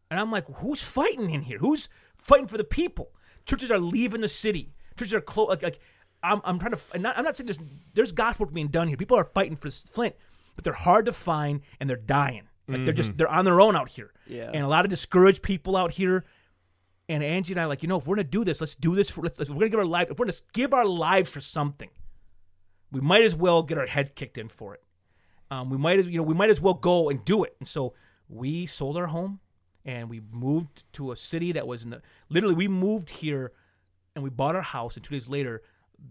And I'm like, who's fighting in here? Who's fighting for the people? Churches are leaving the city. Churches are close. Like, like I'm, I'm trying to. Not, I'm not saying there's there's gospel being done here. People are fighting for Flint, but they're hard to find and they're dying. Like they're just they're on their own out here. Yeah. And a lot of discouraged people out here. And Angie and I are like, you know, if we're gonna do this, let's do this for. Let's, if we're gonna give our life. If we're gonna give our lives for something, we might as well get our heads kicked in for it. Um, we might as you know we might as well go and do it. And so we sold our home and we moved to a city that was in the literally we moved here and we bought our house and two days later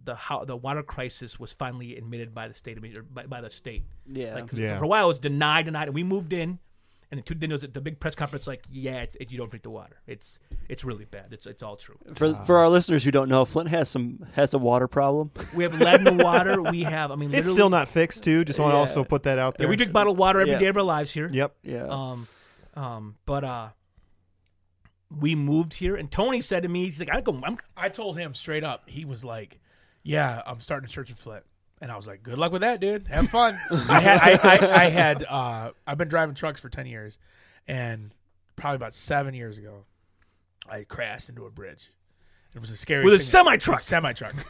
the how the water crisis was finally admitted by the state of or by, by the state. Yeah. Like Yeah. for a while it was denied, denied, and we moved in. And then, two, then there was the big press conference, like, yeah, it's, it, you don't drink the water. It's it's really bad. It's it's all true. For for our listeners who don't know, Flint has some has a water problem. We have lead in the water. We have, I mean, It's still not fixed, too. Just want to Yeah. also put that out Yeah, there. we drink bottled water every Yeah. day of our lives here. Yep. Yeah. Um, um, but uh, we moved here, and Tony said to me, he's like, I go, I'm, I told him straight up. He was like, "Yeah, I'm starting a church in Flint," and I was like, "Good luck with that, dude. Have fun." I had, I, I, I had, uh, I've been driving trucks for ten years, and probably about seven years ago, I crashed into a bridge. It was the scariest With a semi-truck. semi truck.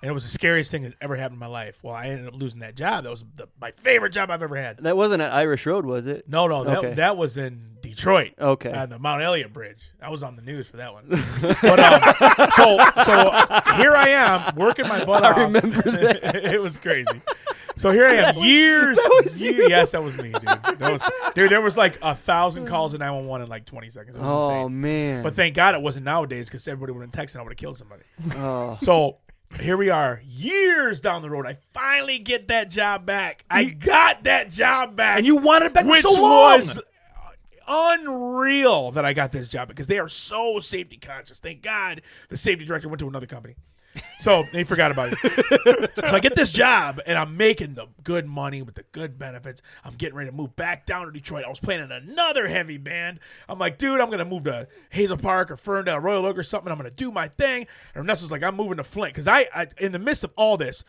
And it was the scariest thing that ever happened in my life. Well, I ended up losing that job. That was the, my favorite job I've ever had. that wasn't at Irish Road, was it? No, no, that, Okay. that was in Detroit. Okay. On the Mount Elliott Bridge. I was on the news for that one. but um, so so here I am working my butt off. I remember that. it was crazy. So here I am, years. ye- yes, that was me, dude. That was dude. There was like a thousand calls to nine one one in like twenty seconds. It was Oh insane. man. But thank God it wasn't nowadays because everybody would have texted and I would have killed somebody. oh. So here we are, years down the road. I finally get that job back. I got that job back and you wanted it back for which so long. was unreal that I got this job because they are so safety conscious. Thank God the safety director went to another company. So they forgot about it. so I get this job and I'm making the good money with the good benefits. I'm getting ready to move back down to Detroit. I was playing in another heavy band. I'm like, dude, I'm gonna move to Hazel Park or Ferndale, Royal Oak or something. I'm gonna do my thing. And Nessa's like, I'm moving to Flint because I, I, in the midst of all this,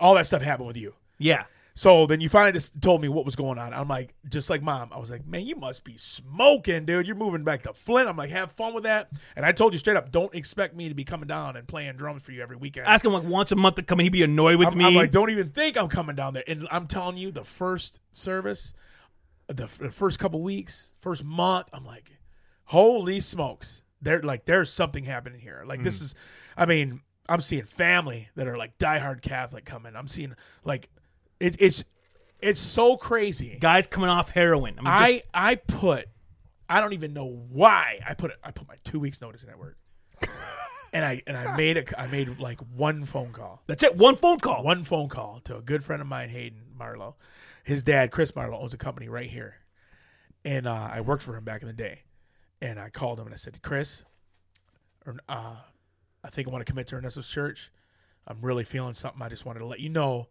all that stuff happened with you. yeah. So then you finally just told me what was going on. I'm like, just like mom, I was like, man, you must be smoking, dude. You're moving back to Flint. I'm like, have fun with that. And I told you straight up, don't expect me to be coming down and playing drums for you every weekend. Ask him like once a month to come and he'd be annoyed with I'm, me. I'm like, don't even think I'm coming down there. And I'm telling you, the first service, the, f- the first couple weeks, first month, I'm like, holy smokes. There, like, there's something happening here. Like, this hmm. is, I mean, I'm seeing family that are like diehard Catholic coming. I'm seeing like, it, it's, it's so crazy. Guys coming off heroin. I mean, I just- I put I don't even know why I put it I put my two weeks notice in at work. and I and I made a I made like one phone call. that's it. One phone call. One phone call to a good friend of mine, Hayden Marlowe. His dad, Chris Marlowe, owns a company right here. And uh, I worked for him back in the day. And I called him and I said, Chris, or, uh, I think I want to commit to Ernesto's church. I'm really feeling something. I just wanted to let you know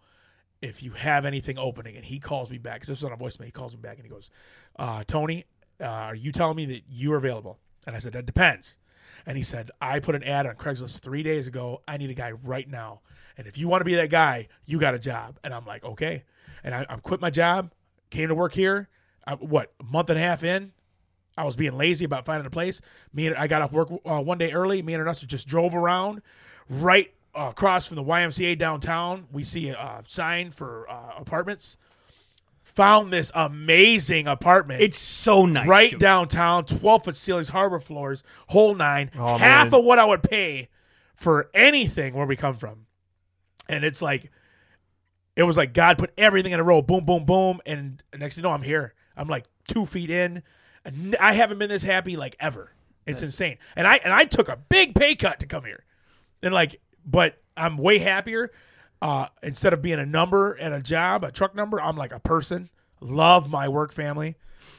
if you have anything opening. And he calls me back because this was on a voicemail. He calls me back and he goes, uh, Tony, uh, are you telling me that you are available? And I said, that depends. And he said, I put an ad on Craigslist three days ago. I need a guy right now. And if you want to be that guy, you got a job. And I'm like, okay. And I, I quit my job, came to work here. I, what, a month and a half in? I was being lazy about finding a place. Me and I got off work uh, one day early. Me and Ernesto just drove around right uh, across from the YMCA downtown. We see a uh, sign for uh, apartments. Found this amazing apartment. It's so nice. right dude. downtown, 12 foot ceilings, harbor floors, whole nine, Oh, half man. of what I would pay for anything where we come from. And it's like it was like God put everything in a row, boom, boom, boom, and next thing you know, I'm here. I'm like two feet in. I haven't been this happy like ever. It's insane. And I and I took a big pay cut to come here, and like, but I'm way happier. Uh, instead of being a number at a job, a truck number, I'm like a person. Love my work family.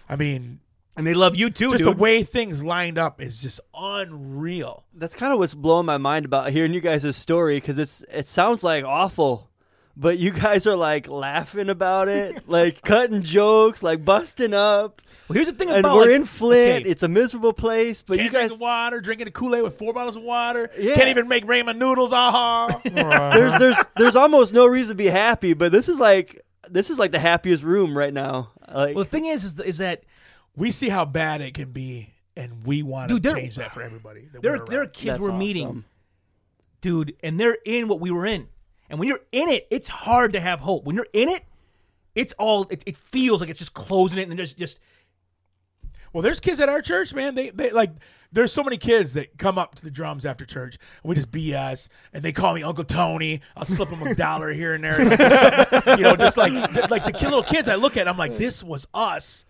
I mean, And they love you too, just dude. the way things lined up is just unreal. That's kind of what's blowing my mind about hearing you guys' story because it's it sounds like awful, but you guys are like laughing about it, like cutting jokes, like busting up, well, here's the thing and about we're like- in Flint. okay, It's a miserable place, but Can't you guys drink the water, drinking a Kool Aid with four bottles of water. Yeah. Can't even make ramen noodles. Aha! there's there's there's almost no reason to be happy, but this is like this is like the happiest room right now. Like well, the thing is, is, is that we see how bad it can be, and we want to Dude, there- change that for everybody. that there there are kids That's we're meeting, dude, and they're in what we were in. And when you're in it, it's hard to have hope. When you're in it, it's all it, it feels like it's just closing it and there's just Well, there's kids at our church, man. They they like there's so many kids that come up to the drums after church and we just BS and they call me Uncle Tony. I'll slip them a dollar here and there, like, you know, just like like the little kids I look at. I'm like, this was us.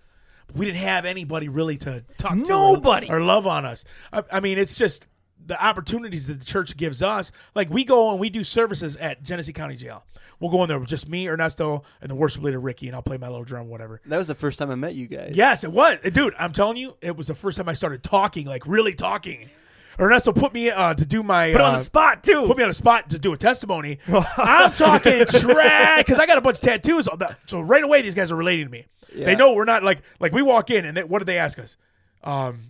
We didn't have anybody really to talk to, or- Nobody. or, love on us. I, I mean, it's just the opportunities that the church gives us. Like we go and we do services at Genesee County Jail. We'll go in there with just me, Ernesto, and the worship leader Ricky, and I'll play my little drum, whatever. that was the first time I met you guys. Yes, it was, dude. I'm telling you, it was the first time I started talking, like really talking. Ernesto put me uh, to do my put uh, on the spot too. Put me on a spot to do a testimony. I'm talking trash because I got a bunch of tattoos. on that- So right away, these guys are relating to me. They know we're not like like we walk in and they, what did they ask us? Um,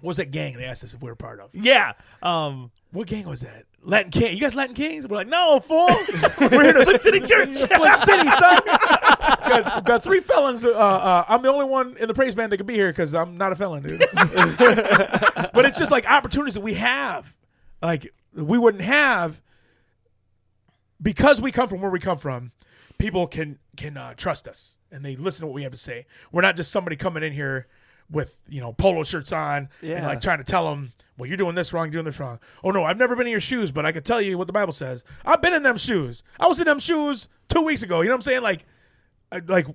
what was that gang they asked us if we were part of? yeah. Um What gang was that? Latin King. You guys Latin Kings? We're like, no, fool. We're here to Flint City Church. Flint City, son. got, got three felons. Uh, uh, I'm the only one in the praise band that could be here because I'm not a felon, dude. but it's just like opportunities that we have, like we wouldn't have because we come from where we come from. People can can uh, trust us and they listen to what we have to say. We're not just somebody coming in here with you know polo shirts on and Yeah. like trying to tell them, well, you're doing this wrong, you're doing this wrong. Oh no, I've never been in your shoes, but I can tell you what the Bible says. I've been in them shoes. I was in them shoes two weeks ago. You know what I'm saying? Like, like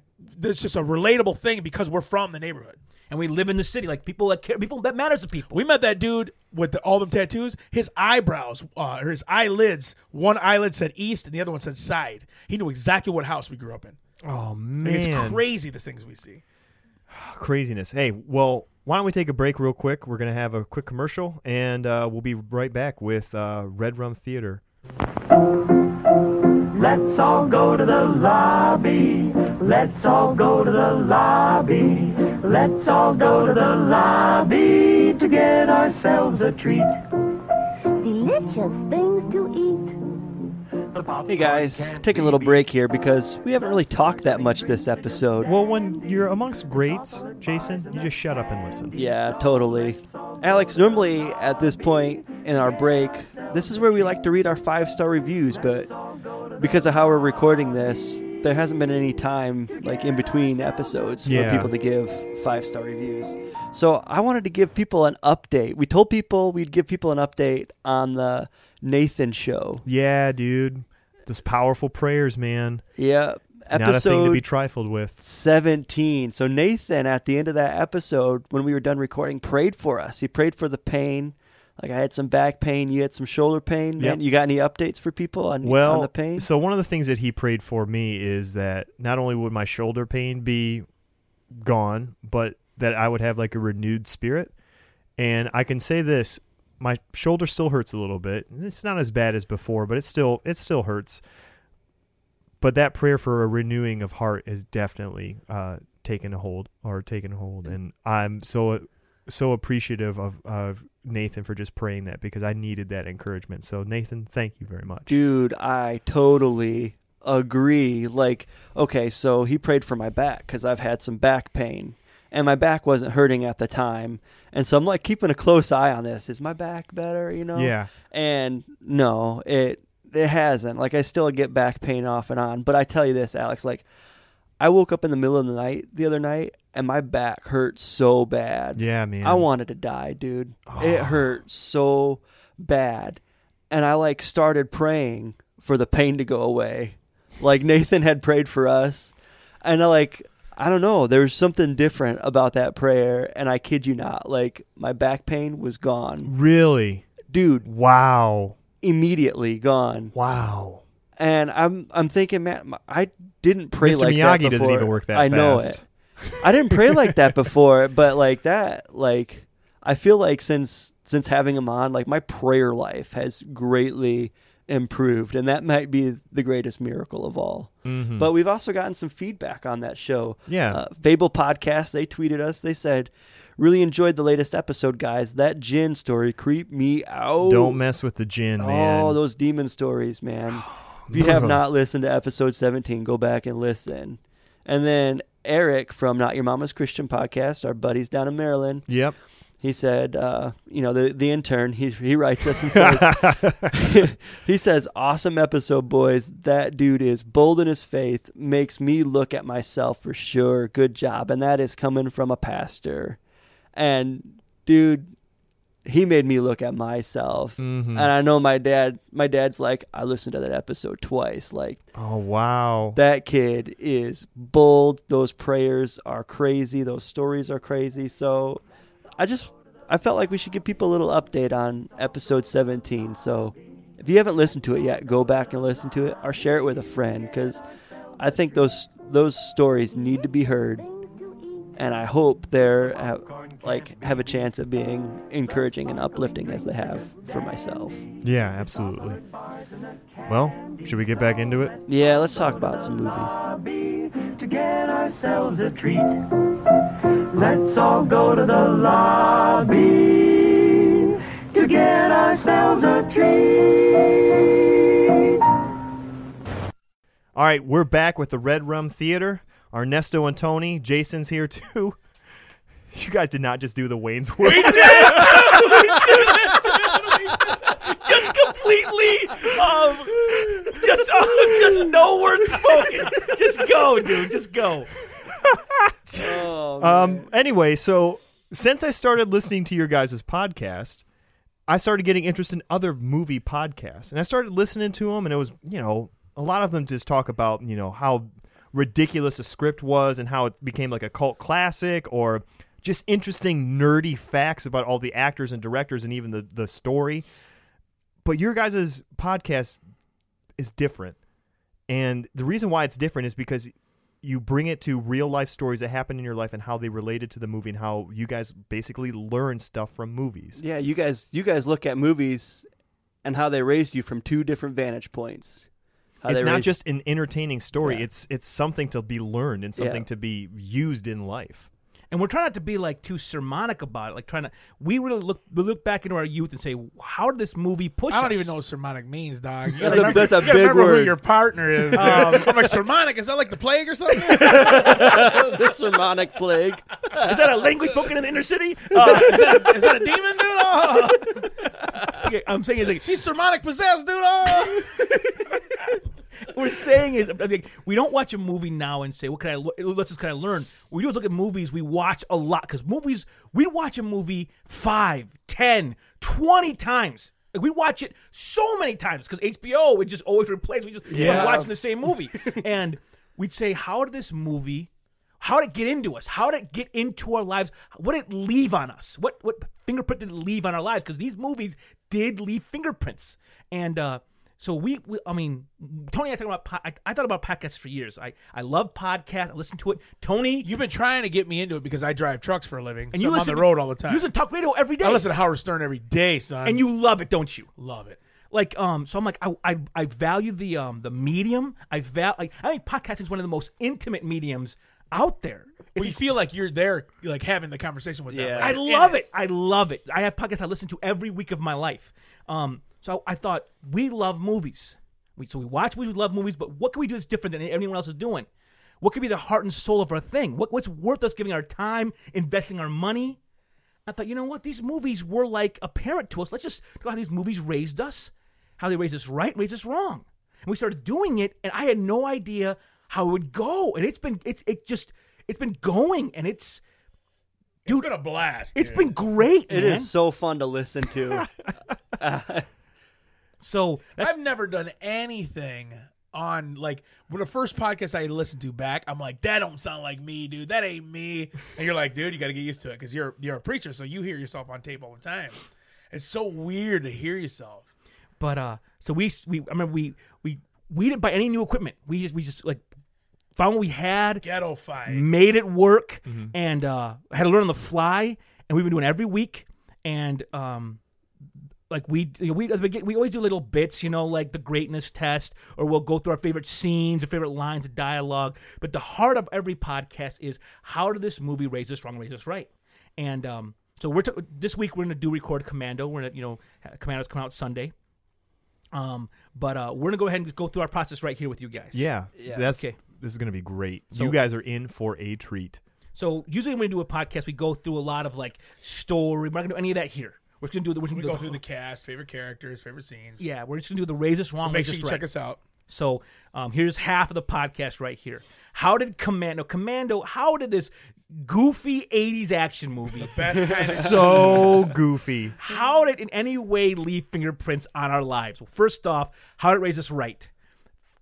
it's just a relatable thing because we're from the neighborhood. and we live in the city. Like people that care, people that matters to people. We met that dude with the, all them tattoos. His eyebrows, uh, or his eyelids, one eyelid said east and the other one said side. He knew exactly what house we grew up in. Oh Like, man, it's crazy the things we see. craziness. Hey, well, why don't we take a break real quick? We're gonna have a quick commercial, and uh, we'll be right back with uh, Red Rum Theater. Let's all go to the lobby. Let's all go to the lobby. Let's all go to the lobby to get ourselves a treat. Delicious things to eat. Hey guys, taking a little break here because we haven't really talked that much this episode. Well, when you're amongst greats, Jason, you just shut up and listen. Yeah, totally. Alex, normally at this point in our break, this is where we like to read our five star reviews, but because of how we're recording this, there hasn't been any time like in between episodes for Yeah. people to give five star reviews. So I wanted to give people an update. We told people we'd give people an update on the Nathan show. Yeah, dude, those powerful prayers, man. Yeah. Not a thing to Episode be trifled with. 17. So Nathan, at the end of that episode, when we were done recording, prayed for us. He prayed for the pain. Like I had some back pain, you had some shoulder pain. Man, Yep. you got any updates for people on, Well, on the pain? so one of the things that he prayed for me is that not only would my shoulder pain be gone, but that I would have like a renewed spirit. And I can say this, my shoulder still hurts a little bit. It's not as bad as before, but it still it still hurts. But that prayer for a renewing of heart is definitely uh, taken a hold or taken hold, and I'm so so appreciative of, of Nathan for just praying that because I needed that encouragement. So Nathan, thank you very much. Dude, I totally agree. Like, okay, so he prayed for my back because I've had some back pain. And my back wasn't hurting at the time. And so I'm like keeping a close eye on this. Is my back better, you know? Yeah. And no, it it hasn't. Like I still get back pain off and on. But I tell you this, Alex, like I woke up in the middle of the night the other night and my back hurt so bad. Yeah, man. I wanted to die, dude. It oh. hurt so bad. and I like started praying for the pain to go away, like Nathan had prayed for us, and I like I don't know, there was something different about that prayer, and I kid you not, like my back pain was gone, Really? dude, Wow. immediately gone, Wow. and I'm I'm thinking, man, I didn't pray Mr. like that before. Mr. Miyagi doesn't even work that I know fast. it. I didn't pray like that before, but like that, like I feel like since since having him on, like my prayer life has greatly improved, and that might be the greatest miracle of all. Mhm. But we've also gotten some feedback on that show. Yeah. uh, Fable Podcast, they tweeted us. They said, "Really enjoyed the latest episode, guys. That jinn story creeped me out. Don't mess with the jinn, man. Oh, those demon stories, man. if you have not listened to episode 17, go back and listen. And then Eric from Not Your Mama's Christian podcast, our buddies down in Maryland, Yep. He said, uh, you know, the the intern, he he writes us and says, he says, awesome episode, boys. That dude is bold in his faith, makes me look at myself for sure. Good job, and that is coming from a pastor. And dude, he made me look at myself, Mhm. and I know my dad. My dad's like, I listened to that episode twice. Like Oh, wow. that kid is bold. Those prayers are crazy. Those stories are crazy. So I just I felt like we should give people a little update on episode 17. So if you haven't listened to it yet, go back and listen to it or share it with a friend cuz I think those those stories need to be heard and I hope they're like have a chance of being encouraging and uplifting as they have for myself. yeah, absolutely. Well, should we get back into it? Yeah, let's talk about some movies. Lobby to get ourselves a treat. Let's all go to the lobby to get ourselves a treat. All right, we're back with the Red Rum Theater. Ernesto and Tony. Jason's here too. You guys did not just do the Wayne's World. We did it. Just completely, um, just, uh, just no words spoken. Just go, dude. Just go. Um. Anyway, so since I started listening to your guys' podcast, I started getting interested in other movie podcasts, and I started listening to them, and it was, you know, a lot of them just talk about, you know, how ridiculous a script was and how it became like a cult classic, or just interesting nerdy facts about all the actors and directors and even the the story. But your guys' podcast is different. And the reason why it's different is because you bring it to real life stories that happened in your life and how they related to the movie and how you guys basically learn stuff from movies. Yeah, you guys you guys look at movies and how they raised you from two different vantage points. How it's not raised- just an entertaining story. Yeah. It's it's something to be learned and something Yeah. to be used in life. And we're trying not to be like too sermonic about it. Like trying to, we really look we look back into our youth and say, how did this movie push I don't us? even know what sermonic means, dog. You That's gotta a- remember, that's a you gotta big remember word. who your partner is. dude. I'm like sermonic. Is that like the plague or something? the sermonic plague. Is that a language spoken in the inner city? Uh, is, that a, is that a demon, dude? Oh, okay, I'm saying is like she's sermonic possessed, dude. Oh. We're saying is like, we don't watch a movie now and say what can I let's just kind of learn. What we do is look at movies we watch a lot because movies we watch a movie five, ten, twenty times. Like, we watch it so many times because HBO would just always replace. We just Yeah. yeah. watching the same movie, and we'd say, "How did this movie? How did it get into us? How did it get into our lives? What did it leave on us? What what fingerprint did it leave on our lives? Because these movies did leave fingerprints, and uh, so we, we, I mean, Tony, I talking about. Po- I, I thought about podcasts for years. I I love podcasts. I listen to it. Tony, You've been trying to get me into it because I drive trucks for a living. and so you I'm listen on the road all the time. You listen to talk radio every day. I listen to Howard Stern every day, son. and you love it, don't you? love it. Like um, so I'm like I I, I value the um the medium. I val like I think podcasting is one of the most intimate mediums out there. Well, you feel like you're there, like having the conversation with them. Yeah. like, I in love it. I love it. I have podcasts I listen to every week of my life. Um, so I thought we love movies. We, so we watch movies, we love movies, but what can we do that's different than anyone else is doing? What could be the heart and soul of our thing? What, what's worth us giving our time, investing our money? I thought, you know what? These movies were like a parent to us. Let's just talk about how these movies raised us, how they raised us right, raised us wrong. And we started doing it, and I had no idea how it would go. And it's been, it's it just, it's been going, and it's, dude, It's been a blast. it's dude. been great. It man. is so fun to listen to. So I've never done anything on like when the first podcast I listened to back, I'm like, that don't sound like me, dude. That ain't me. And you're like, dude, you got to get used to it because you're you're a preacher, so you hear yourself on tape all the time. It's so weird to hear yourself. But uh, so we we I remember we we we didn't buy any new equipment. We just we just like found what we had, Ghetto fight. made it work, Mm-hmm. and uh, had to learn on the fly. And we've been doing it every week. And um, like we you know, we at the begin- we always do little bits, you know, like the greatness test, or we'll go through our favorite scenes, our favorite lines of dialogue. But the heart of every podcast is how did this movie raise us wrong, raise us right? And um, so we're t- this week we're gonna do record Commando. We're gonna you know Commando's come out Sunday. Um, but uh, we're gonna go ahead and go through our process right here with you guys. Yeah, Yeah. that's Okay. this is going to be great. So- you guys are in for a treat. So usually when we do a podcast, we go through a lot of like story. We're not gonna do any of that here. We're just gonna do the. We're gonna go do through the cast, favorite characters, favorite scenes. Yeah, we're just gonna do the raise us wrong. So make sure you right. check us out. So um, here's half of the podcast right here. How did Commando? Commando? How did this goofy '80s action movie? Best So goofy. How did it in any way leave fingerprints on our lives? Well, first off, how did it raise us right?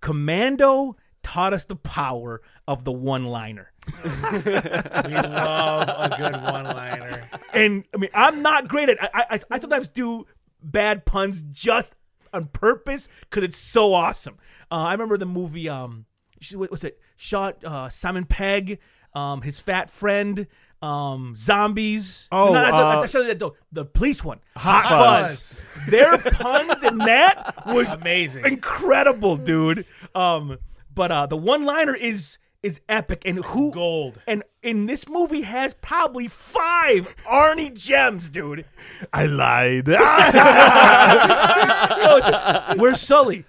Commando taught us the power of the one-liner. we love a good one-liner. and I mean, I'm not great at. I I, I sometimes do bad puns just on purpose because it's so awesome. Uh, I remember the movie. Um, sh- what was it? Shot uh, Simon Pegg, um, his fat friend. Um, zombies. Oh, no, that's- uh, that's the, the, the police one. Hot Fuzz. Their puns in that was Amazing. incredible, dude. Um, but uh, the one liner is is epic, and who Gold. and in this movie has probably five Arnie gems, dude. I lied. Where's Sully?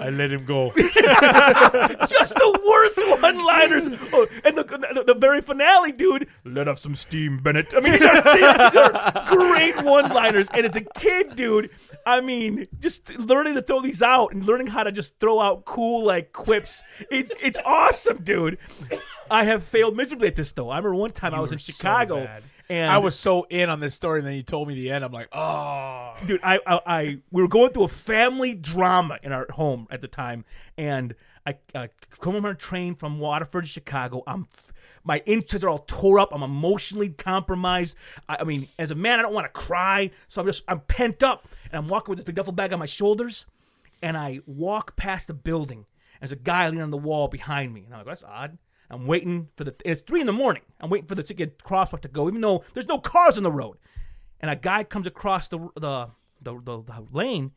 I let him go. Just the worst one-liners. Oh, and the, the the very finale, dude. Let off some steam, Bennett. I mean, these are, these are great one-liners. And as a kid, dude, I mean, just learning to throw these out and learning how to just throw out cool like quips. It's it's awesome, dude. I have failed miserably at this though. I remember one time I was in so Chicago. bad. And I was so in on this story, and then you told me the end. I'm like, oh. dude I, I i we were going through a family drama in our home at the time and i uh, come on a train from waterford to chicago i'm my insides are all tore up i'm emotionally compromised I, I mean as a man i don't want to cry so i'm just i'm pent up and i'm walking with this big duffel bag on my shoulders and i walk past a building there's a guy leaning on the wall behind me and i'm like that's odd i'm waiting for the it's three in the morning i'm waiting for the ticket crosswalk to go even though there's no cars on the road and a guy comes across the the the, the, the lane,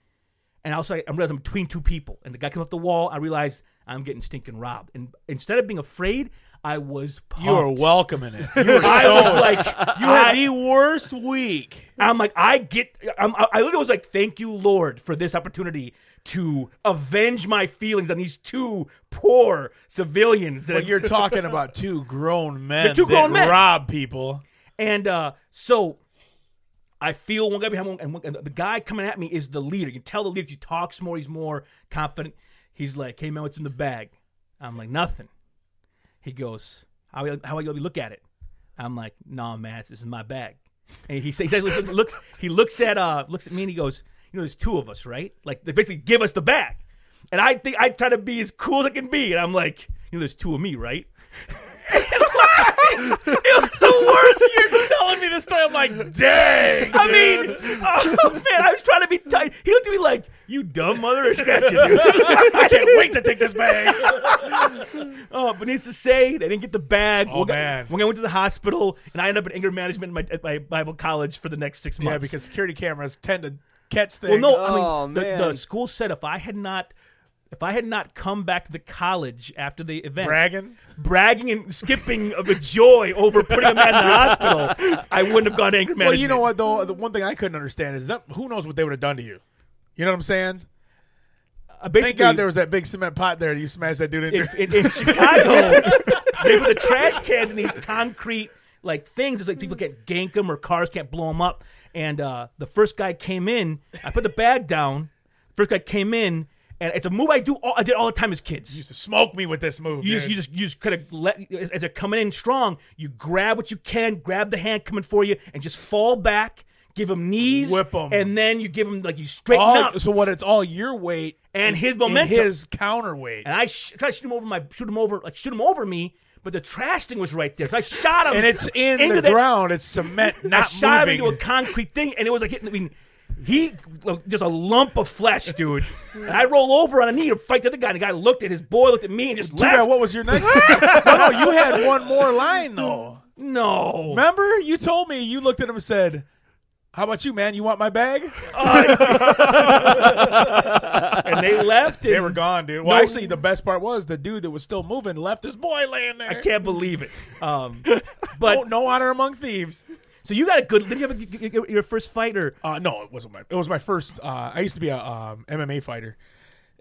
and also I realize I'm between two people, and the guy comes off the wall. I realize I'm getting stinking robbed, and instead of being afraid, I was pumped. You were welcoming it. You were I so, was like, you had I- the worst week. I'm like, I get. I'm, I I literally was like, thank you, Lord, for this opportunity to avenge my feelings on these two poor civilians. That But you're talking about two grown men They're two grown men. rob people. And uh, so I feel one guy behind one, and, one, and the guy coming at me is the leader. You can tell the leader. He talks more. He's more confident. He's like, "Hey man, what's in the bag?" I'm like, "Nothing." He goes, "How how you let me look at it?" I'm like, "No man, this is my bag." And he says, he looks he looks at uh looks at me and he goes, "You know, there's two of us, right? Like they basically give us the bag." And I think I try to be as cool as I can be, and I'm like, "You know, there's two of me, right?" it was the worst. You're telling me this story. I'm like, dang. I mean, oh man, I was trying to be tight. He looked at me like, "You dumb mother," or scratch it. I can't wait to take this bag. oh, but needs to say they didn't get the bag. Oh, guy- man. guy went to the hospital, and I ended up in anger management in my, at my Bible college for the next six months. yeah, because security cameras tend to catch things. well, no, Oh, I mean, the, man. the school said if I had not. If I had not come back to the college after the event, bragging. bragging and skipping of the joy over putting a man in the hospital, I wouldn't have gone to anger management. Well, you know what though? The one thing I couldn't understand is that who knows what they would have done to you. You know what I'm saying? Uh, basically, Thank God there was that big cement pot there. You smashed that dude in in, there. in, in Chicago, they put the trash cans in these concrete like things. It's like people can't gank them or cars can't blow them up. And uh, the first guy came in. I put the bag down. First guy came in, and it's a move I do. All, I did all the time as kids. used to smoke me with this move. You just, you just, you just kind of let as they're coming in strong. You grab what you can, grab the hand coming for you, and just fall back. give him knees, Whip 'em. and then you give him like you straighten All- up. so what? It's all your weight And his momentum. his counterweight. and I sh- tried to shoot him over my shoot him over like shoot him over me, but the trash thing was right there. So I shot him, and it's in the that- ground. It's cement, I not shot moving. him into a concrete thing, and it was like hitting. I mean, he just a lump of flesh, dude. and I roll over on a knee to fight the other guy. And the guy looked at his boy, looked at me, and just Too bad. left. What was your next? no, no, you had one more line though. no, Remember, you told me you looked at him and said, "How about you, man? You want my bag?" and they left. And They were gone, dude. Well, No- actually, the best part was the dude that was still moving left his boy laying there. I can't believe it. Um, No, but no honor among thieves. so you got a good. Did you have a, your- your first fight or? Uh, no, it wasn't my. It was my first. Uh, I used to be a um, MMA fighter,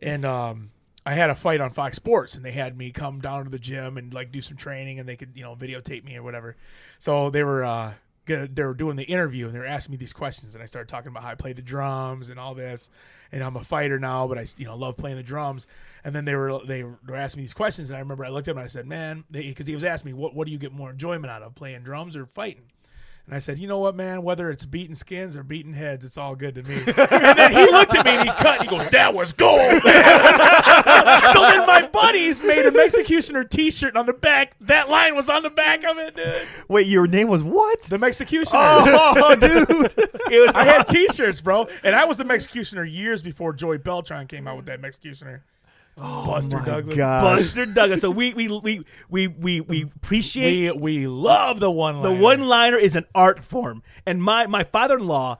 and um, I had a fight on Fox Sports, and they had me come down to the gym and like do some training, and they could you know videotape me or whatever. So they were uh, they were doing the interview, and they were asking me these questions, and I started talking about how I play the drums and all this, and I'm a fighter now, but I you know love playing the drums. And then they were they were asking me these questions, and I remember I looked at him and I said, "Man," because he was asking me, "What what do you get more enjoyment out of playing drums or fighting?" And I said, you know what, man? Whether it's beating skins or beating heads, it's all good to me. and then he looked at me and he cut. And he goes, "That was gold." so then my buddies made a executioner T-shirt on the back. That line was on the back of it, dude. Wait, your name was what? The executioner. Oh, dude. It was I had T-shirts, bro, and I was the executioner years before Joey Beltran came out with that executioner. Buster oh Douglas. God. Buster Douglas. So we we we we we, we appreciate We we love the one. liner. the one liner is an art form. And my my father in law,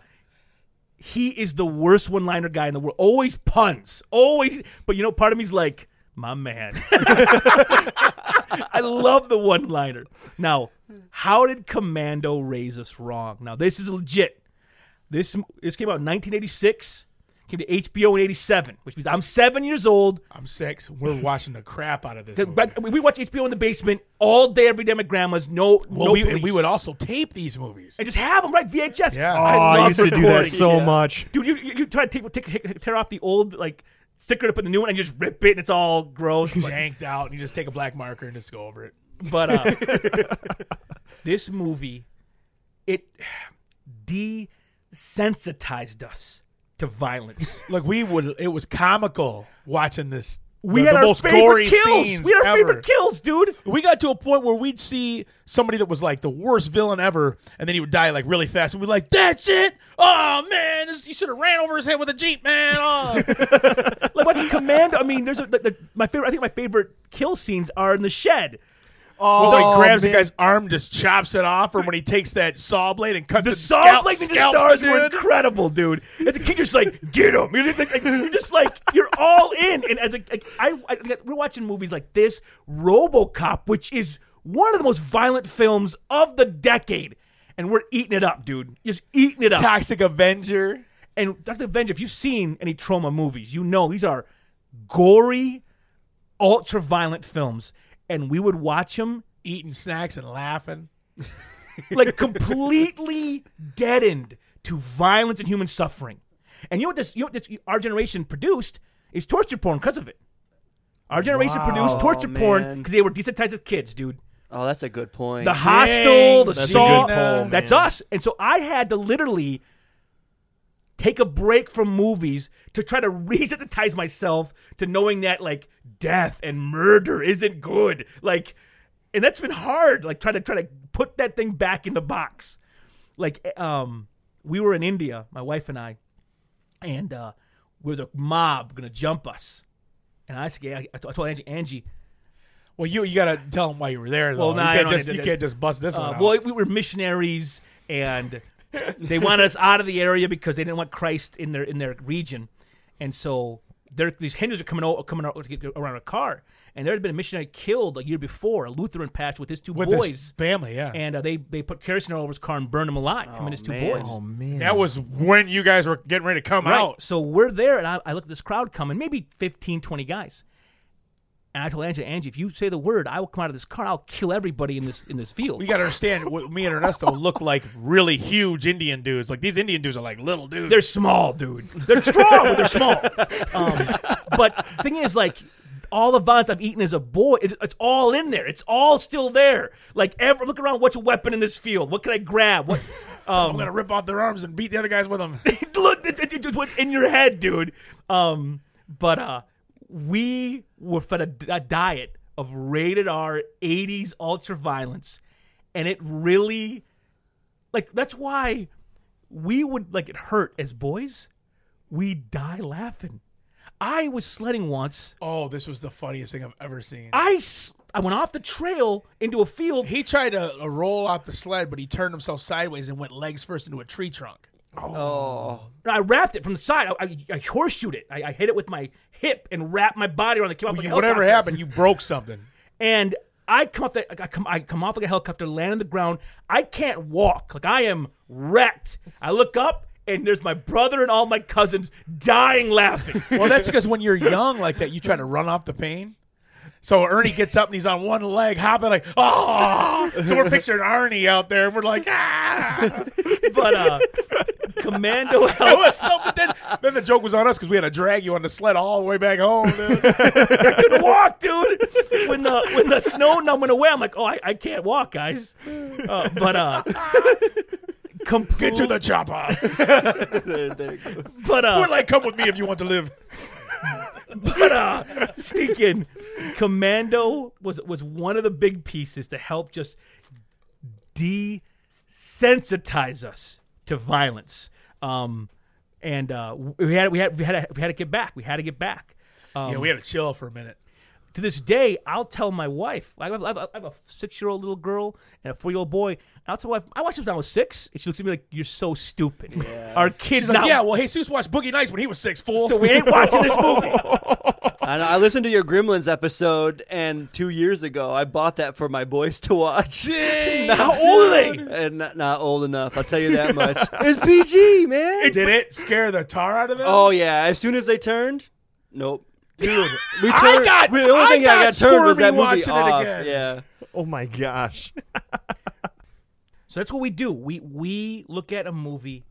he is the worst one liner guy in the world. Always puns. Always but you know, part of me's like, my man. I love the one liner. Now, how did Commando raise us wrong? Now, this is legit. This this came out in 1986. Came to HBO in 87, which means I'm seven years old. I'm six. We're watching the crap out of this. Movie. We watch HBO in the basement all day, every day. at My grandma's no, Well, no we, police. we would also tape these movies. and just have them right VHS. Yeah. Oh, I, I love used to do that recording. so much. Dude, you, you, you try to take, take, take, tear off the old like sticker to put the new one, and you just rip it, and it's all gross. It's yanked out, and you just take a black marker and just go over it. but, uh, this movie, it desensitized us to violence. Like we would, it was comical watching this. We the, had the our most favorite gory kills. scenes We had our ever. favorite kills, dude. We got to a point where we'd see somebody that was like the worst villain ever, and then he would die like really fast, and we'd be like, "That's it! Oh man, this, you should have ran over his head with a jeep, man!" Oh. Like watching Commando. I mean, there's a, the, the, my favorite. I think my favorite kill scenes are in the shed. Oh, well, when he Oh, grabs man. the guy's arm, just chops it off, or when he takes that saw blade and cuts The it, Saw scalp, Blade Ninja scalps Stars the were incredible, dude. As a kid, you're just like, get him. You're just like, you're just like, you're all in. And as a, like, I, I, we're watching movies like this, RoboCop, which is one of the most violent films of the decade, and we're eating it up, dude. Just eating it up. Toxic Avenger. And Dr. Avenger, if you've seen any Troma movies, you know these are gory, ultra violent films, and we would watch them Eating snacks and laughing. like completely deadened to violence and human suffering. And you know what this, you know what this our generation produced is torture porn because of it. Our generation produced torture porn because they were desensitized as kids, dude. Oh, that's a good point. The hostel, the That's a saw, good pull, that's man. us. And so I had to literally take a break from movies to try to resensitize myself to knowing that like death and murder isn't good. Like, and that's been hard. Like trying to try to put that thing back in the box. Like, um, we were in India, my wife and I, and uh, there was a mob gonna jump us. And I said, I, I told Angie, Angie, Well, you you gotta tell them why you were there. Though. Well, nah, you, can't just, you can't just bust this Uh, one out. well, we were missionaries, and they wanted us out of the area because they didn't want Christ in their in their region, and so there these Hindus are coming out coming out around a car, and there had been a missionary killed a year before, a Lutheran pastor with his two with boys, his family, yeah. and uh, they they put kerosene all over his car and burned him alive. him and his two man. boys. Oh man. that was when you guys were getting ready to come Right. out. So we're there, and I, I look at this crowd coming, maybe 15, 20 guys. And I told Angie, Angie, if you say the word, I will come out of this car. I'll kill everybody in this in this field. We got to understand. what me and Ernesto look like really huge Indian dudes. Like these Indian dudes are like little dudes. They're small, dude. They're strong, but they're small. Um, but the thing is, like, all the violence I've eaten as a boy, it's, it's all in there. It's all still there. Like, ever look around. What's a weapon in this field? What can I grab? What? I'm gonna rip off their arms and beat the other guys with them. Look, it- it- it's what's in your head, dude. Um, but uh, we were fed a, a diet of rated R '80s ultra violence, and it really, like, that's why we would like it hurt as boys. We die laughing. I was sledding once. Oh, this was the funniest thing I've ever seen. I, I went off the trail into a field. He tried to uh, roll off the sled, but he turned himself sideways and went legs first into a tree trunk. Oh, I wrapped it from the side. I, I, I horseshoed it. I, I hit it with my hip and wrapped my body around the came off like a Whatever helicopter. happened, you broke something. and I come off the, I come I come off like a helicopter, land on the ground. I can't walk. Like I am wrecked. I look up and there's my brother and all my cousins dying laughing. Well, that's because when you're young like that, you try to run off the pain. So Ernie gets up and he's on one leg, hopping like, oh! So we're picturing Ernie out there, and we're like, ah! but uh, Commando It was so. But then, then the joke was on us because we had to drag you on the sled all the way back home. Dude. couldn't walk, dude. When the when the snow numb went away, I'm like, oh, I, I can't walk, guys. Uh, but uh, complete, Get to the chopper. there, there it goes. but uh, We're like, come with me if you want to live. But uh, stinking commando was was one of the big pieces to help just desensitize us to violence. Um, and uh, we had we had we had to, we had to get back. We had to get back. Um, yeah, we had to chill for a minute. To this day, I'll tell my wife. I have, I have, I have a six-year-old little girl and a four-year-old boy. I'll tell my wife. I watched this when I was six, and she looks at me like, "You're so stupid." Our kids She's like, yeah, well, Jesus watched Boogie Nights when he was six, fool. so we ain't watching this movie. I, know, I listened to your Gremlins episode, and two years ago, I bought that for my boys to watch. How old are and not, not old enough, I'll tell you that much. it's PG, man. Did it scare the tar out of them? oh yeah, as soon as they turned, nope. Dude. We I turned. got- the only I thing got I got turned was that movie watching it off. again. Yeah. Oh my gosh. So that's what we do. We we look at a movie,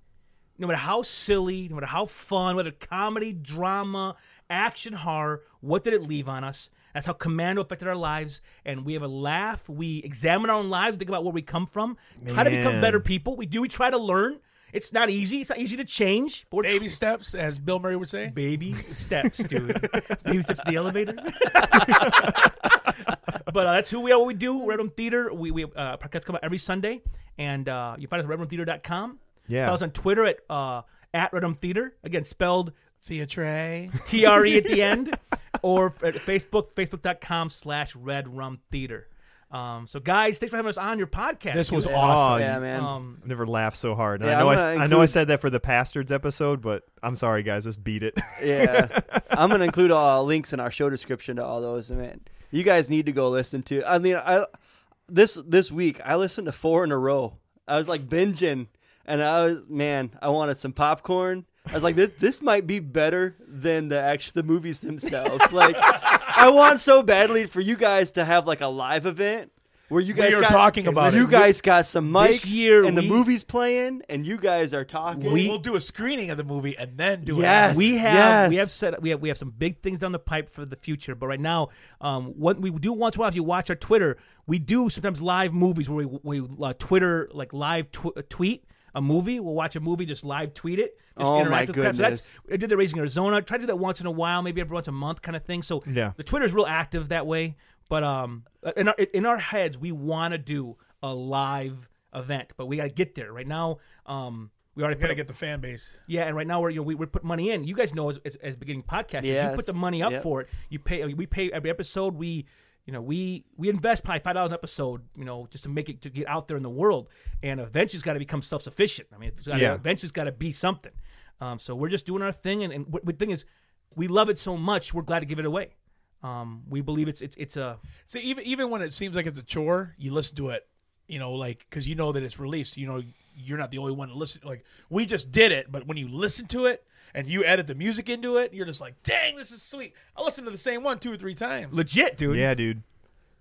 no matter how silly, no matter how fun, whether comedy, drama, action, horror. What did it leave on us? That's how Commando affected our lives, and we have a laugh. We examine our own lives, think about where we come from, try to become better people. We do. We try to learn. It's not easy. It's not easy to change. But we're Baby steps, as Bill Murray would say. baby steps, dude. baby steps to the elevator. but uh, that's who we are. What we do. Red Room Theater. We we uh, podcasts come out every Sunday, and uh, you find us at redroomtheater.com. Yeah. Follow was on Twitter at uh, at Red Room Theater. Again, spelled Theatre. T R E at the end, or at Facebook Facebook.com slash Red Rum Theater. Um, so guys, thanks for having us on your podcast. This was dude. awesome. Yeah, man. Um, I've never laughed so hard. And Yeah, I know I, I'm s- gonna I know I include- said that for the Pastards episode, but I'm sorry guys, this beat it. Yeah, I'm gonna include all links in our show description to all those. Man, you guys need to go listen to. I mean, I this this week I listened to four in a row. I was like binging, and I was man, I wanted some popcorn. I was like, this this might be better than the actual the movies themselves. like, I want so badly for you guys to have like a live event. Where you guys are got, talking about you it. guys got some mics This year and the movies playing, and you guys are talking. We- we'll do a screening of the movie and then do Yes. it. we have yes. we have set we have we have some big things down the pipe for the future. But right now, um, what we do once in a while, if you watch our Twitter, we do sometimes live movies where we we uh, Twitter like live tw- tweet a movie. We'll watch a movie, just live tweet it. Just Oh, interact my with crap. So that's goodness. I did the Raising Arizona. Try to do that once in a while, maybe every once a month, kind of thing. So Yeah. the Twitter's real active that way. But um, in our in our heads, we want to do a live event, but we got to get there. Right now, um, we already gotta get the fan base. yeah, and right now we're you know, we, we're putting money in. You guys know as, as, as beginning podcasters, you put the money up Yep. for it. You pay. We pay every episode. We you know we we invest probably five dollars an episode. You know just to make it to get out there in the world. And eventually, it's got to become self sufficient. I mean, it's gotta, Yeah. eventually, it's got to be something. Um, so we're just doing our thing, and, and what, the thing is, we love it so much. We're glad to give it away. Um, we believe it's it's it's a See, even even when it seems like it's a chore, you listen to it. You know, like because you know that it's released. You know, you're not the only one to listen. Like we just did it, but when you listen to it and you edit the music into it, you're just like, "Dang, this is sweet." I listened to the same one two or three times. legit, dude. yeah, dude.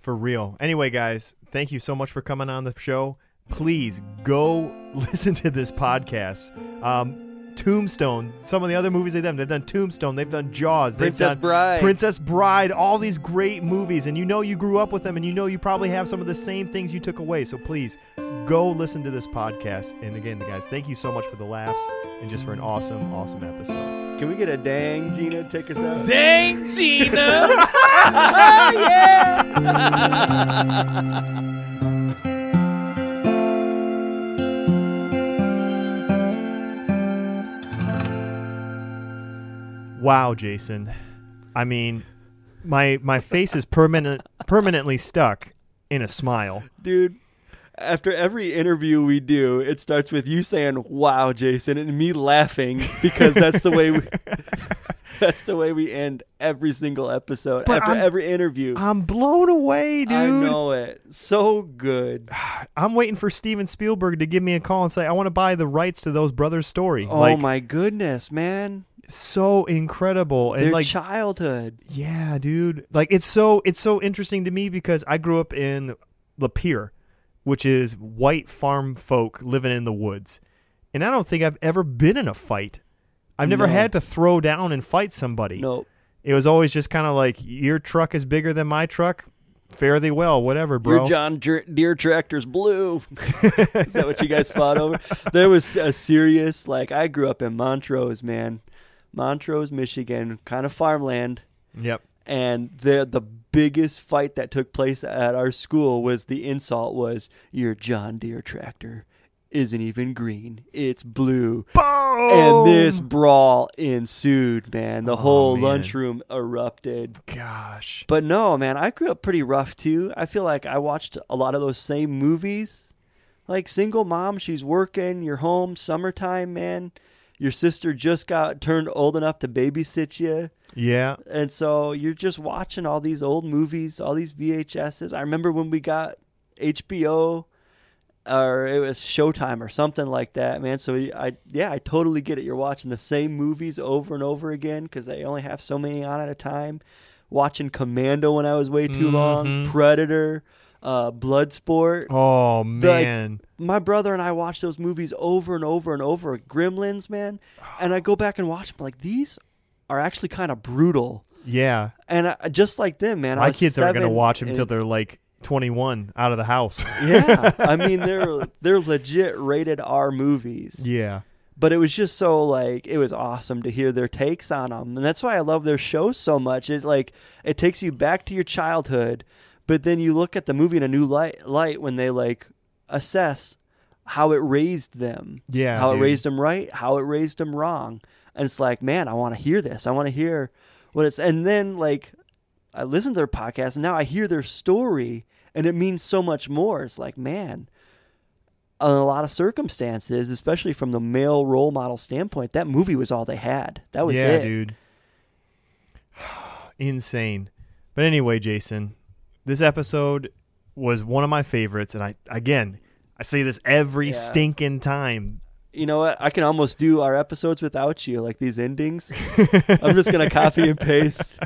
For real. Anyway, guys, thank you so much for coming on the show. Please go listen to this podcast. Um, Tombstone. Some of the other movies they've done. They've done Tombstone. They've done Jaws. They've Princess done Bride. Princess Bride. All these great movies, and you know you grew up with them, and you know you probably have some of the same things you took away. So please go listen to this podcast. And again, guys, thank you so much for the laughs and just for an awesome, awesome episode. Can we get a dang, Gina? Take us out. Dang, Gina! Wow, Jason. I mean, my my face is permanent permanently stuck in a smile. Dude, after every interview we do, it starts with you saying, "Wow, Jason," and me laughing because that's the way we That's the way we end every single episode But after I'm- every interview. I'm blown away, dude. I know it. So good. I'm waiting for Steven Spielberg to give me a call and say I want to buy the rights to those brothers' story. Oh like my goodness, man. So incredible and Their like childhood. yeah, dude. Like it's so it's so interesting to me because I grew up in Lapeer, which is white farm folk living in the woods. And I don't think I've ever been in a fight. I've never No. had to throw down and fight somebody. No. It was always just kind of like your truck is bigger than my truck. Fare thee well, whatever, bro. Your John Deere tractor's blue. Is that what you guys fought over? There was a serious, like, I grew up in Montrose, man. Montrose, Michigan, kind of farmland. Yep. And the the biggest fight that took place at our school was the insult was your John Deere tractor isn't even green. It's blue. Boom! And this brawl ensued, man. The oh, whole Oh, man. lunchroom erupted. gosh. But no, man, I grew up pretty rough too. I feel like I watched a lot of those same movies. Like single mom, she's working, you're home, summertime, man. Your sister just got turned old enough to babysit you. Yeah. And so you're just watching all these old movies, all these VHSs. I remember when we got HBO or it was Showtime or something like that, man. So I yeah, I totally get it. You're watching the same movies over and over again cuz they only have so many on at a time. Watching Commando when I was way too long, Mhm. Predator, uh Bloodsport. Oh man. My brother and I watched those movies over and over and over. Gremlins, man. And I go back and watch them like these are actually kind of brutal. yeah. And I, just like them, man. My kids aren't going to watch them until they're like 21 out of the house. yeah, I mean they're they're legit rated R movies. yeah. But it was just so like it was awesome to hear their takes on them, and that's why I love their show so much. It like it takes you back to your childhood, but then you look at the movie in a new light light when they like assess how it raised them. Yeah, how dude. it raised them right, how it raised them wrong, and it's like, man, I want to hear this. I want to hear what it's. And then like I listen to their podcast, and now I hear their story, and it means so much more. It's like, man, in a lot of circumstances, especially from the male role model standpoint, that movie was all they had. That was yeah, it. dude. Insane. But anyway, Jason, this episode was one of my favorites and I again, I say this every Yeah. stinking time. You know what? I can almost do our episodes without you, like these endings. I'm just gonna copy and paste